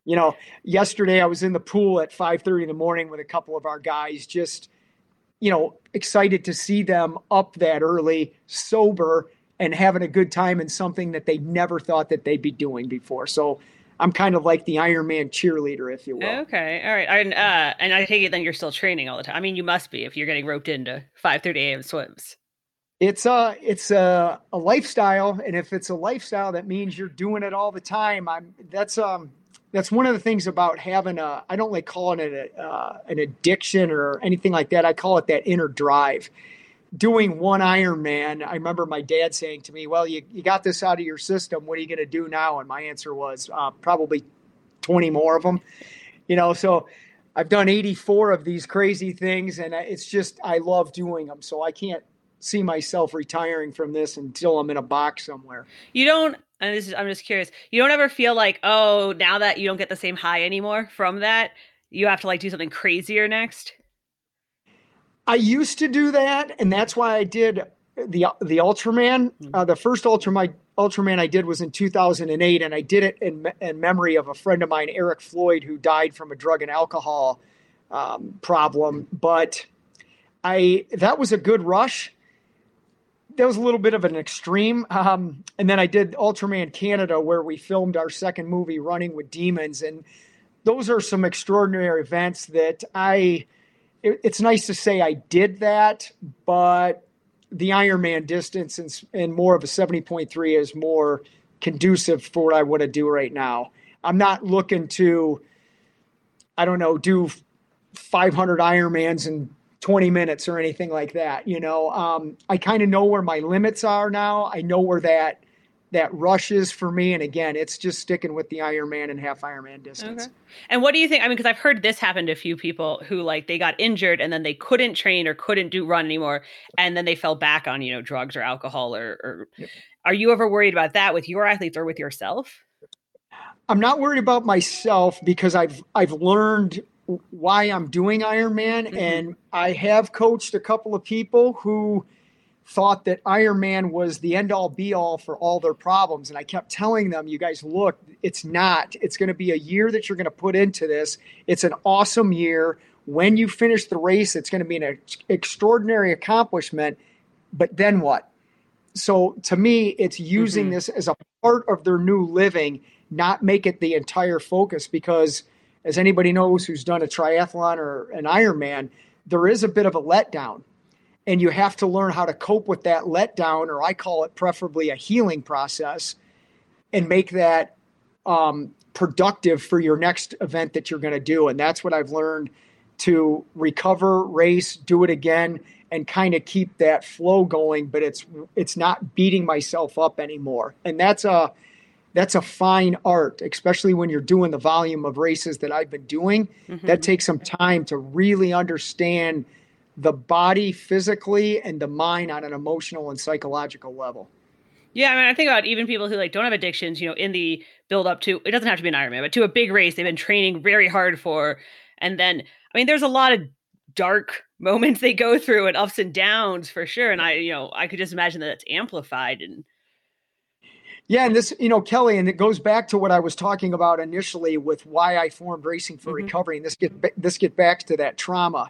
You know, yesterday I was in the pool at 5:30 in the morning with a couple of our guys just you know, excited to see them up that early, sober and having a good time in something that they never thought that they'd be doing before. So I'm kind of like the Ironman cheerleader, if you will. Okay, all right. And uh, and I take it then you're still training all the time. I mean, you must be if you're getting roped into 5:30 a.m. swims. It's a it's a, a lifestyle, and if it's a lifestyle, that means you're doing it all the time. I'm that's um that's one of the things about having a I don't like calling it a, uh, an addiction or anything like that. I call it that inner drive. Doing one Ironman, I remember my dad saying to me, "Well, you, you got this out of your system. What are you going to do now?" And my answer was uh, probably twenty more of them. You know, so I've done eighty four of these crazy things, and it's just I love doing them. So I can't see myself retiring from this until I'm in a box somewhere. You don't and this is I'm just curious. You don't ever feel like, oh, now that you don't get the same high anymore from that, you have to like do something crazier next? I used to do that, and that's why I did the the Ultraman. Mm-hmm. Uh, the first Ultraman Ultraman I did was in 2008, and I did it in, in memory of a friend of mine, Eric Floyd, who died from a drug and alcohol um, problem. But I that was a good rush that was a little bit of an extreme. Um, and then I did Ultraman Canada, where we filmed our second movie, Running with Demons, and those are some extraordinary events that I. It, it's nice to say I did that, but the Ironman distance and, and more of a seventy point three is more conducive for what I want to do right now. I'm not looking to, I don't know, do 500 Ironmans and 20 minutes or anything like that. You know, um, I kind of know where my limits are now. I know where that that rush is for me. And again, it's just sticking with the Ironman and half Ironman distance. Okay. And what do you think? I mean, because I've heard this happen to a few people who like they got injured and then they couldn't train or couldn't do run anymore, and then they fell back on you know drugs or alcohol or. or yep. Are you ever worried about that with your athletes or with yourself? I'm not worried about myself because I've I've learned why I'm doing Ironman. Mm-hmm. And I have coached a couple of people who thought that Ironman was the end all be all for all their problems. And I kept telling them, you guys, look, it's not. It's going to be a year that you're going to put into this. It's an awesome year. When you finish the race, it's going to be an extraordinary accomplishment. But then what? So to me, it's using mm-hmm. this as a part of their new living, not make it the entire focus because – as anybody knows who's done a triathlon or an Ironman, there is a bit of a letdown. And you have to learn how to cope with that letdown, or I call it preferably a healing process, and make that um, productive for your next event that you're going to do. And that's what I've learned to recover, race, do it again, and kind of keep that flow going. But it's it's not beating myself up anymore. And that's a that's a fine art, especially when you're doing the volume of races that I've been doing. Mm-hmm. That takes some time to really understand the body physically and the mind on an emotional and psychological level. Yeah, I mean, I think about even people who like don't have addictions. You know, in the build up to it doesn't have to be an Ironman, but to a big race they've been training very hard for, and then I mean, there's a lot of dark <laughs> moments they go through and ups and downs for sure. And I, you know, I could just imagine that it's amplified and yeah, and this, you know, Kelly, and it goes back to what I was talking about initially with why I formed Racing for mm-hmm. Recovery, and this get this get back to that trauma.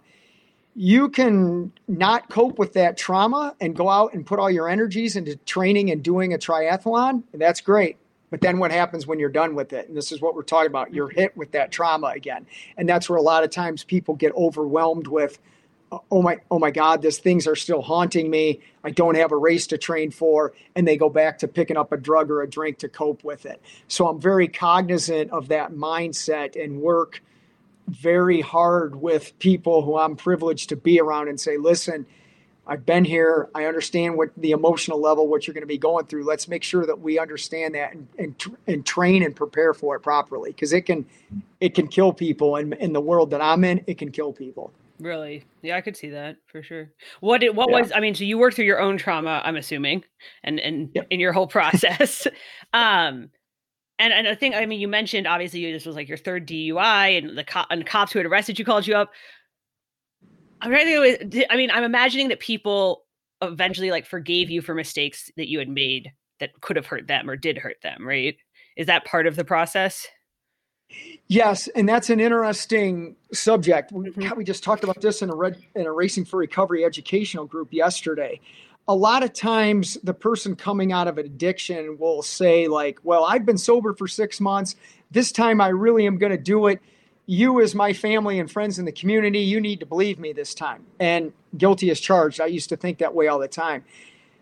You can not cope with that trauma and go out and put all your energies into training and doing a triathlon, and that's great. But then what happens when you're done with it? And this is what we're talking about. You're hit with that trauma again, and that's where a lot of times people get overwhelmed with oh my oh my god these things are still haunting me. I don't have a race to train for. And they go back to picking up a drug or a drink to cope with it. So i'm very cognizant of that mindset and work very hard with people who i'm privileged to be around and say listen i've been here. I understand what the emotional level what you're going to be going through. Let's make sure that we understand that and, and, and train and prepare for it properly. Because it can it can kill people. And in the world that i'm in it can kill people Really? Yeah, I could see that for sure. What did what yeah. was I mean, so you worked through your own trauma, I'm assuming, and and yep. in your whole <laughs> process. um and and I think I mean you mentioned obviously this was like your third DUI and the co- and cops who had arrested you called you up. I'm trying to think I mean, I'm imagining that people eventually like forgave you for mistakes that you had made that could have hurt them or did hurt them, right? Is that part of the process? Yes, and that's an interesting subject. We, mm-hmm. we just talked about this in a red, in a Racing for Recovery educational group yesterday. a lot of times the person coming out of addiction will say like well i've been sober for six months this time i really am going to do it you as my family and friends in the community you need to believe me this time and guilty as charged i used to think that way all the time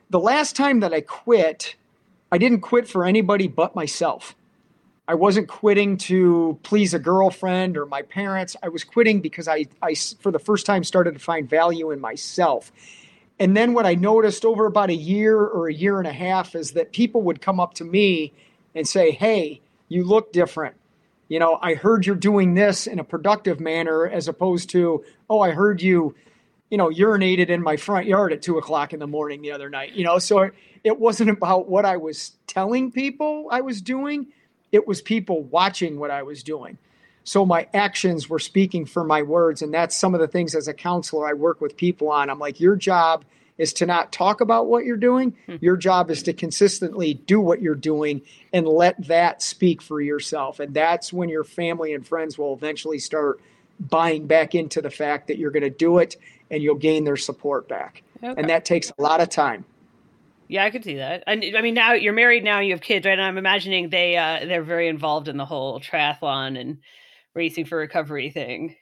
the last time that i quit i didn't quit for anybody but myself I wasn't quitting to please a girlfriend or my parents. I was quitting because I, I, for the first time, started to find value in myself. And then what I noticed over about a year or a year and a half is that people would come up to me and say, Hey, you look different. You know, I heard you're doing this in a productive manner as opposed to, Oh, I heard you, you know, urinated in my front yard at two o'clock in the morning the other night. You know, so it wasn't about what I was telling people I was doing, it was people watching what I was doing. So my actions were speaking for my words. And that's some of the things as a counselor I work with people on. I'm like, your job is to not talk about what you're doing. Hmm. Your job is to consistently do what you're doing and let that speak for yourself. And that's when your family and friends will eventually start buying back into the fact that you're going to do it and you'll gain their support back. Okay. And that takes a lot of time. Yeah, I could see that. And I mean, now you're married. Now you have kids, right? And I'm imagining they uh, they're very involved in the whole triathlon and racing for recovery thing.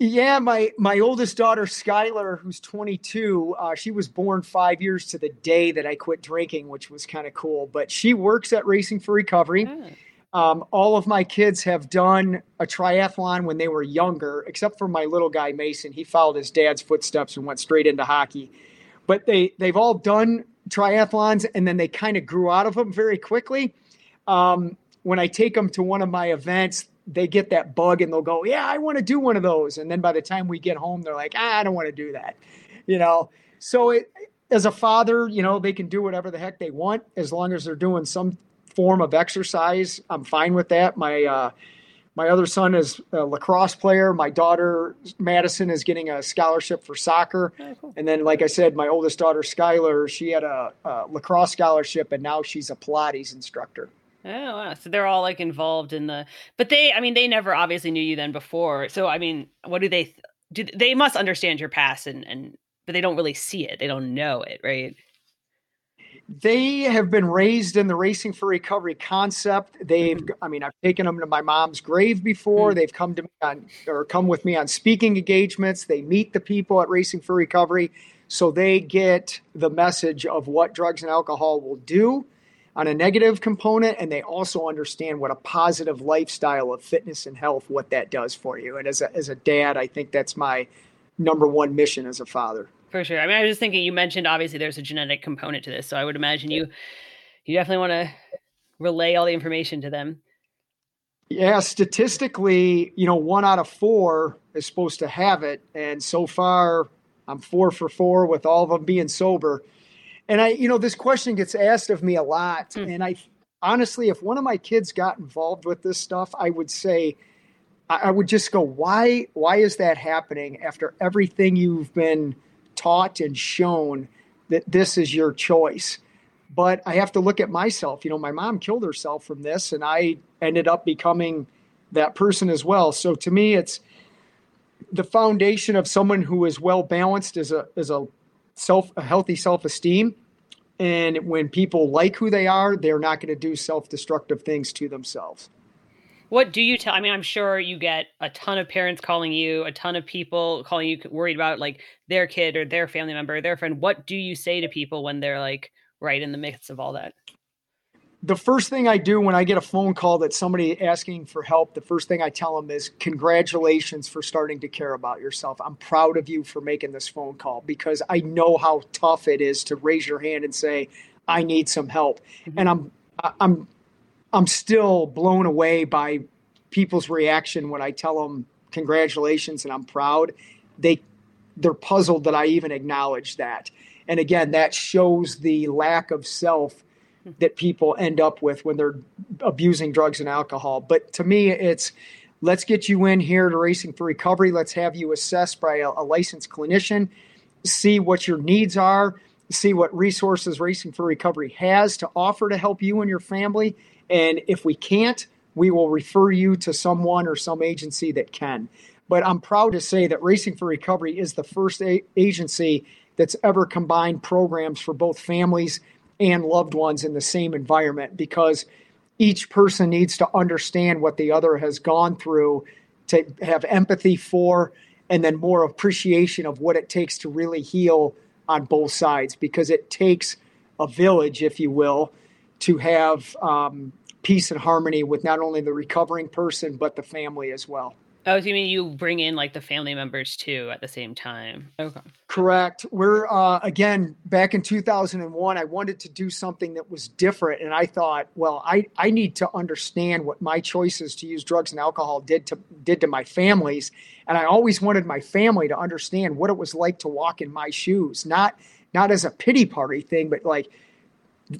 Yeah, my my oldest daughter Skylar, who's 22, uh, she was born five years to the day that I quit drinking, which was kind of cool. But she works at Racing for Recovery. Ah. Um, all of my kids have done a triathlon when they were younger, except for my little guy Mason. He followed his dad's footsteps and went straight into hockey. But they they've all done triathlons, and then they kind of grew out of them very quickly. Um, when I take them to one of my events, they get that bug and they'll go, yeah, I want to do one of those. And then by the time we get home, they're like, ah, I don't want to do that, you know? So it, as a father, you know, they can do whatever the heck they want as long as they're doing some form of exercise. I'm fine with that. My, uh, my other son is a lacrosse player. My daughter Madison is getting a scholarship for soccer, oh, cool. and then, like I said, my oldest daughter Skylar, she had a, a lacrosse scholarship, and now she's a Pilates instructor. Oh wow! So they're all like involved in the, but they, I mean, they never obviously knew you then before. So I mean, what do they do? They must understand your past and and, but they don't really see it. They don't know it, right? They have been raised in the racing for recovery concept. They've, mm-hmm. I mean, I've taken them to my mom's grave before. Mm-hmm. They've come to me on or come with me on speaking engagements. They meet the people at Racing for Recovery, so they get the message of what drugs and alcohol will do on a negative component and they also understand what a positive lifestyle of fitness and health what that does for you and as a, as a dad i think that's my number one mission as a father for sure i mean i was just thinking you mentioned obviously there's a genetic component to this so i would imagine you you definitely want to relay all the information to them yeah statistically you know one out of four is supposed to have it and so far i'm four for four with all of them being sober and I, you know, this question gets asked of me a lot. Mm. And I honestly, if one of my kids got involved with this stuff, I would say, I would just go, why, why is that happening after everything you've been taught and shown that this is your choice? But I have to look at myself. You know, my mom killed herself from this, and I ended up becoming that person as well. So to me, it's the foundation of someone who is well balanced is a is a self a healthy self-esteem and when people like who they are they're not going to do self-destructive things to themselves what do you tell i mean i'm sure you get a ton of parents calling you a ton of people calling you worried about like their kid or their family member or their friend what do you say to people when they're like right in the midst of all that the first thing I do when I get a phone call that somebody asking for help, the first thing I tell them is congratulations for starting to care about yourself. I'm proud of you for making this phone call because I know how tough it is to raise your hand and say I need some help. Mm-hmm. And I'm I'm I'm still blown away by people's reaction when I tell them congratulations and I'm proud. They they're puzzled that I even acknowledge that. And again, that shows the lack of self that people end up with when they're abusing drugs and alcohol. But to me, it's let's get you in here to Racing for Recovery. Let's have you assessed by a, a licensed clinician, see what your needs are, see what resources Racing for Recovery has to offer to help you and your family. And if we can't, we will refer you to someone or some agency that can. But I'm proud to say that Racing for Recovery is the first a- agency that's ever combined programs for both families and loved ones in the same environment because each person needs to understand what the other has gone through to have empathy for and then more appreciation of what it takes to really heal on both sides because it takes a village, if you will, to have um, peace and harmony with not only the recovering person but the family as well. Oh, so you mean you bring in like the family members too at the same time? Okay. Correct. We're uh, again back in 2001. I wanted to do something that was different, and I thought, well, I I need to understand what my choices to use drugs and alcohol did to did to my families, and I always wanted my family to understand what it was like to walk in my shoes, not not as a pity party thing, but like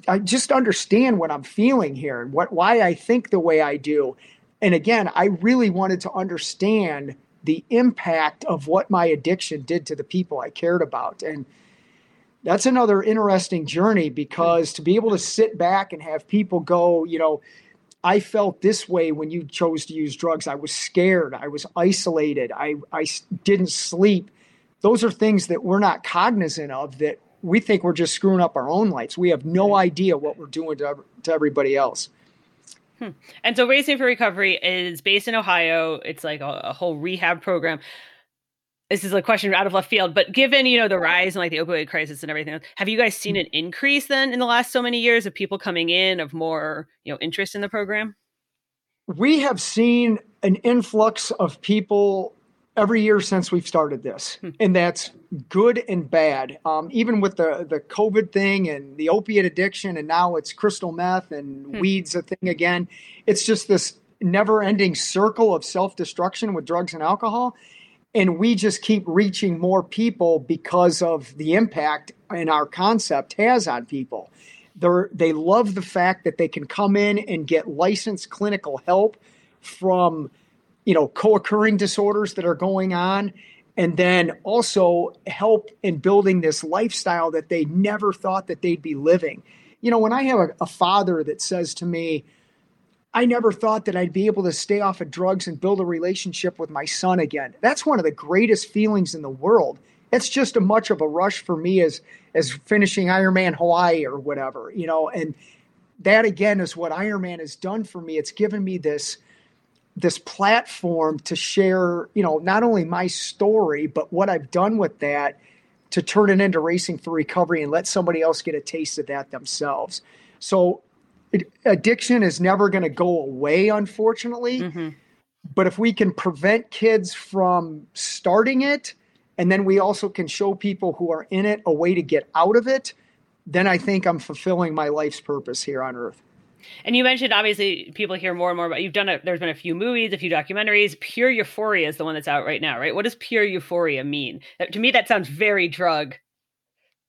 I just understand what I'm feeling here and what why I think the way I do. And again, I really wanted to understand the impact of what my addiction did to the people I cared about. And that's another interesting journey because to be able to sit back and have people go, you know, I felt this way when you chose to use drugs. I was scared. I was isolated. I, I didn't sleep. Those are things that we're not cognizant of that we think we're just screwing up our own lives. We have no idea what we're doing to, to everybody else. Hmm. And so Racing for Recovery is based in Ohio. It's like a, a, whole rehab program. This is a question out of left field, but given you know the rise and like the opioid crisis and everything, have you guys seen hmm. an increase then in the last so many years of people coming in of more you know interest in the program? We have seen an influx of people every year since we've started this, hmm. and that's good and bad. Um, even with the the COVID thing and the opiate addiction, and now it's crystal meth and hmm. weeds a thing again. It's just this never ending circle of self destruction with drugs and alcohol. And we just keep reaching more people because of the impact and our concept has on people. They're, they love the fact that they can come in and get licensed clinical help from you know co-occurring disorders that are going on and then also help in building this lifestyle that they never thought that they'd be living. You know when i have a, a, father that says to me i never thought that i'd be able to stay off of drugs and build a relationship with my son again that's one of the greatest feelings in the world. It's just as much of a rush for me as as finishing ironman hawaii or whatever you know and that again is what ironman has done for me. It's given me this this platform to share, you know, not only my story, but what I've done with that to turn it into racing for recovery and let somebody else get a taste of that themselves. So it, addiction is never going to go away, unfortunately. Mm-hmm. But if we can prevent kids from starting it, and then we also can show people who are in it a way to get out of it, then I think I'm fulfilling my life's purpose here on earth. And you mentioned obviously people hear more and more about you've done a there's been a few movies, a few documentaries. Pure Euphoria is the one that's out right now, right? What does pure euphoria mean? To me, that sounds very drug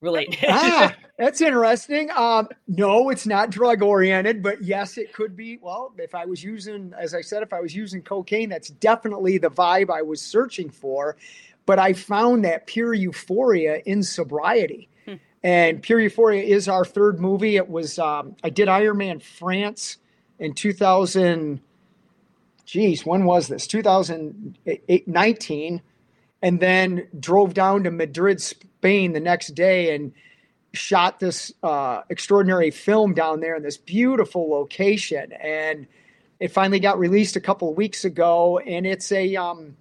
related. ah, <laughs> that's interesting. Um, no, it's not drug oriented, but yes, it could be. Well, if I was using, as I said, if I was using cocaine, that's definitely the vibe I was searching for. But I found that pure euphoria in sobriety. And Pure Euphoria is our third movie. It was um, I did Ironman France in 2000. Geez, when was this? 2019, and then drove down to Madrid, Spain, the next day and shot this uh, extraordinary film down there in this beautiful location. And it finally got released a couple of weeks ago, and it's a um,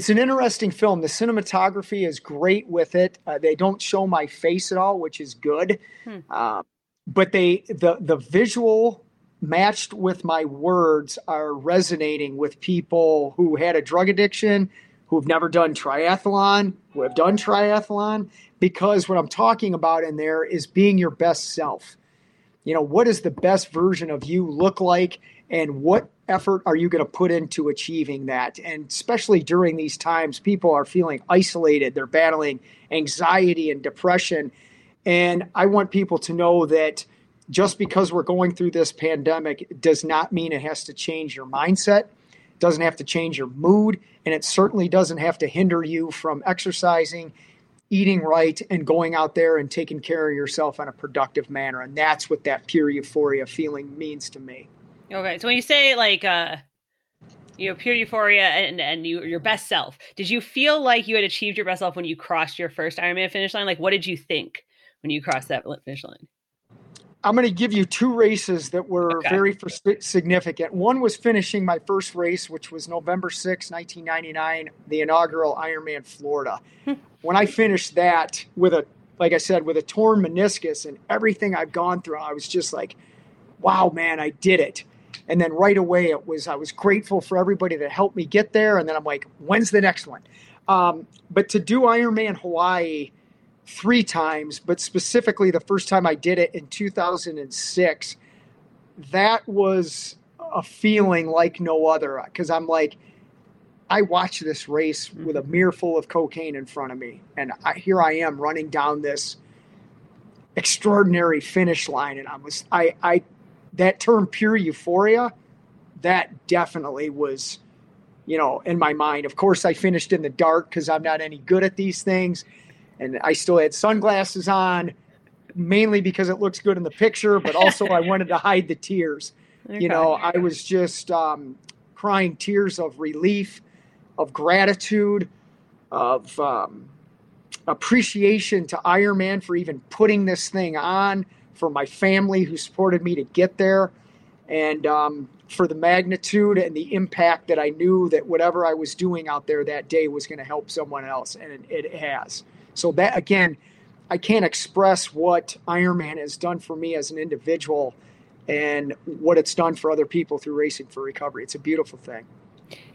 it's an interesting film. The cinematography is great with it. Uh, they don't show my face at all, which is good. Hmm. Uh, but they the the visual matched with my words are resonating with people who had a drug addiction, who've never done triathlon, who have done triathlon, because what I'm talking about in there is being your best self. You know, what does the best version of you look like? And what effort are you going to put into achieving that? And especially during these times people are feeling isolated they're battling anxiety and depression. And i want people to know that just because we're going through this pandemic does not mean it has to change your mindset doesn't have to change your mood and it certainly doesn't have to hinder you from exercising eating right and going out there and taking care of yourself in a productive manner. And that's what that pure euphoria feeling means to me Okay, so when you say like uh you know pure euphoria and and you, your best self did you feel like you had achieved your best self when you crossed your first ironman finish line? Like what did you think when you crossed that finish line? I'm going to give you two races that were okay. very significant. One was finishing my first race which was november 6 1999 the inaugural ironman florida. Hmm. when i finished that with a like i said with a torn meniscus and everything i've gone through i was just like wow man i did it and then right away, it was I was grateful for everybody that helped me get there. And then I'm like, when's the next one? Um, but to do Ironman Hawaii three times, but specifically the first time I did it in 2006, that was a feeling like no other. Because I'm like, I watched this race with a mirror full of cocaine in front of me, and I, here I am running down this extraordinary finish line, and I was I I that term pure euphoria, that definitely was, you know, in my mind. Of course, I finished in the dark because I'm not any good at these things. And I still had sunglasses on, mainly because it looks good in the picture, but also I wanted to hide the tears. Okay. <laughs> You know, I was just um, crying tears of relief, of gratitude, of um, appreciation to Ironman for even putting this thing on for my family who supported me to get there, and um, for the magnitude and the impact that I knew that whatever I was doing out there that day was going to help someone else, and it, it has. So that again, I can't express what Ironman has done for me as an individual and what it's done for other people through racing for recovery. It's a beautiful thing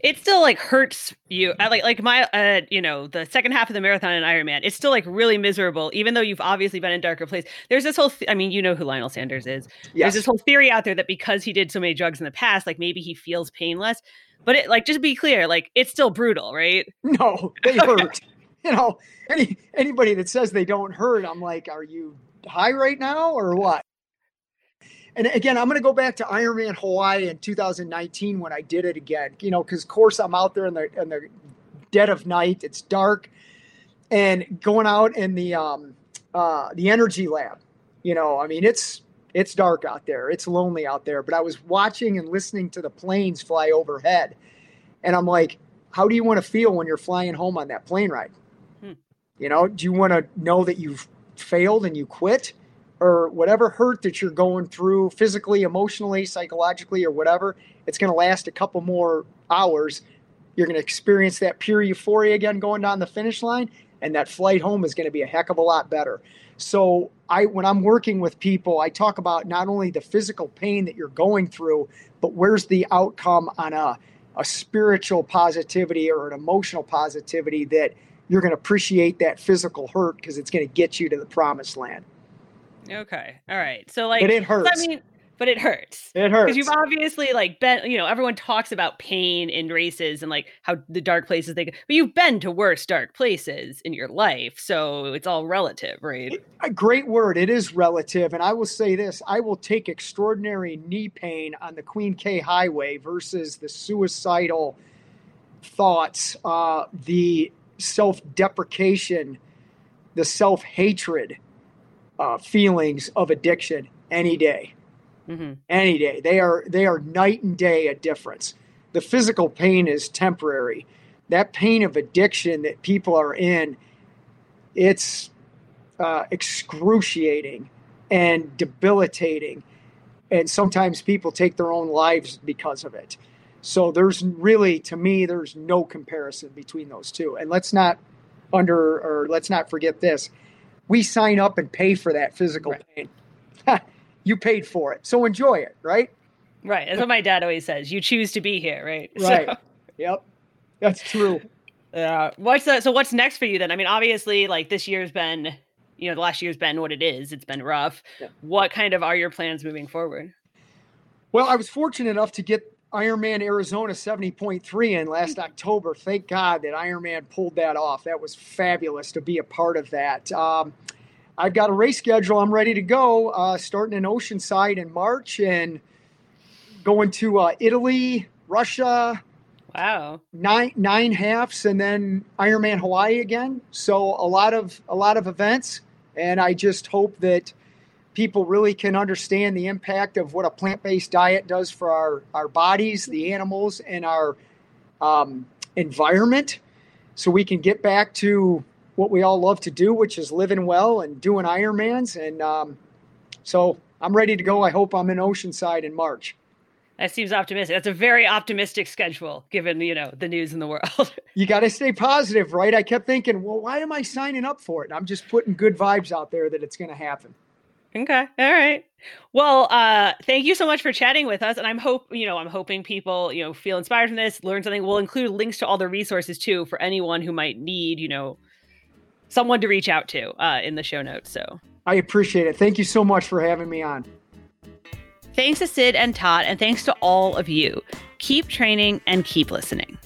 it still like hurts you. I like like my uh you know the second half of the marathon in Ironman. It's still like really miserable, even though you've obviously been in darker place. There's this whole. Th- I mean, you know who Lionel Sanders is. Yes. There's this whole theory out there that because he did so many drugs in the past, like maybe he feels painless. But it like just be clear, like it's still brutal, right? <laughs> No, they <laughs> hurt. you know, any anybody that says they don't hurt, I'm like, are you high right now or what? And again, I'm going to go back to Ironman Hawaii in 2019 when I did it again. You know, because of course I'm out there in the in the dead of night. It's dark, and going out in the um, uh, the energy lab. You know, I mean, it's it's dark out there. It's lonely out there. But I was watching and listening to the planes fly overhead, and I'm like, how do you want to feel when you're flying home on that plane ride? Hmm. You know, do you want to know that you've failed and you quit? Or whatever hurt that you're going through physically, emotionally, psychologically, or whatever, it's going to last a couple more hours. You're going to experience that pure euphoria again going down the finish line, and that flight home is going to be a heck of a lot better. So, I when I'm working with people, I talk about not only the physical pain that you're going through, but where's the outcome on a a spiritual positivity or an emotional positivity that you're going to appreciate that physical hurt because it's going to get you to the promised land. Okay. All right. So like But it hurts. I mean but it hurts. It hurts. Because you've obviously like been, you know, everyone talks about pain in races and like how the dark places they go, but you've been to worse dark places in your life. So it's all relative, right? A great word. It is relative. And I will say this I will take extraordinary knee pain on the Queen K Highway versus the suicidal thoughts, uh, the self deprecation, the self hatred uh, feelings of addiction any day. Mm-hmm. Any day. They are they are night and day a difference. The physical pain is temporary. That pain of addiction that people are in, it's uh, excruciating and debilitating. And sometimes people take their own lives because of it. So there's really, to me, there's no comparison between those two. And let's not under or let's not forget this we sign up and pay for that physical right. pain. you paid for it, so enjoy it, right? Right. That's what my dad always says. You choose to be here, right? <laughs> Right. So. Yep. That's true. Yeah. What's that? So what's next for you then? I mean, obviously, like this year's been, you know, the last year's been what it is. It's been rough. Yeah. What kind of are your plans moving forward? Well, I was fortunate enough to get Ironman Arizona 70.3 in last October. Thank God that Ironman pulled that off. That was fabulous to be a part of that. Um, I've got a race schedule. I'm ready to go. Uh, starting in Oceanside in March and going to uh, Italy, Russia. Wow. Nine nine halves and then Ironman Hawaii again. So a lot of a lot of events, and I just hope that people really can understand the impact of what a plant-based diet does for our, our bodies, the animals, and our um, environment so we can get back to what we all love to do, which is living well and doing Ironmans. And um, so I'm ready to go. I hope I'm in Oceanside in March. That seems optimistic. That's a very optimistic schedule, given you know the news in the world. <laughs> you got to stay positive, right? I kept thinking, well, why am I signing up for it? And I'm just putting good vibes out there that it's going to happen. Okay. All right. Well, uh, thank you so much for chatting with us. And I'm hope, you know, I'm hoping people, you know, feel inspired from this, learn something. We'll include links to all the resources too for anyone who might need, you know, someone to reach out to uh, in the show notes. So I appreciate it. Thank you so much for having me on. Thanks to Sid and Todd, and thanks to all of you. Keep training and keep listening.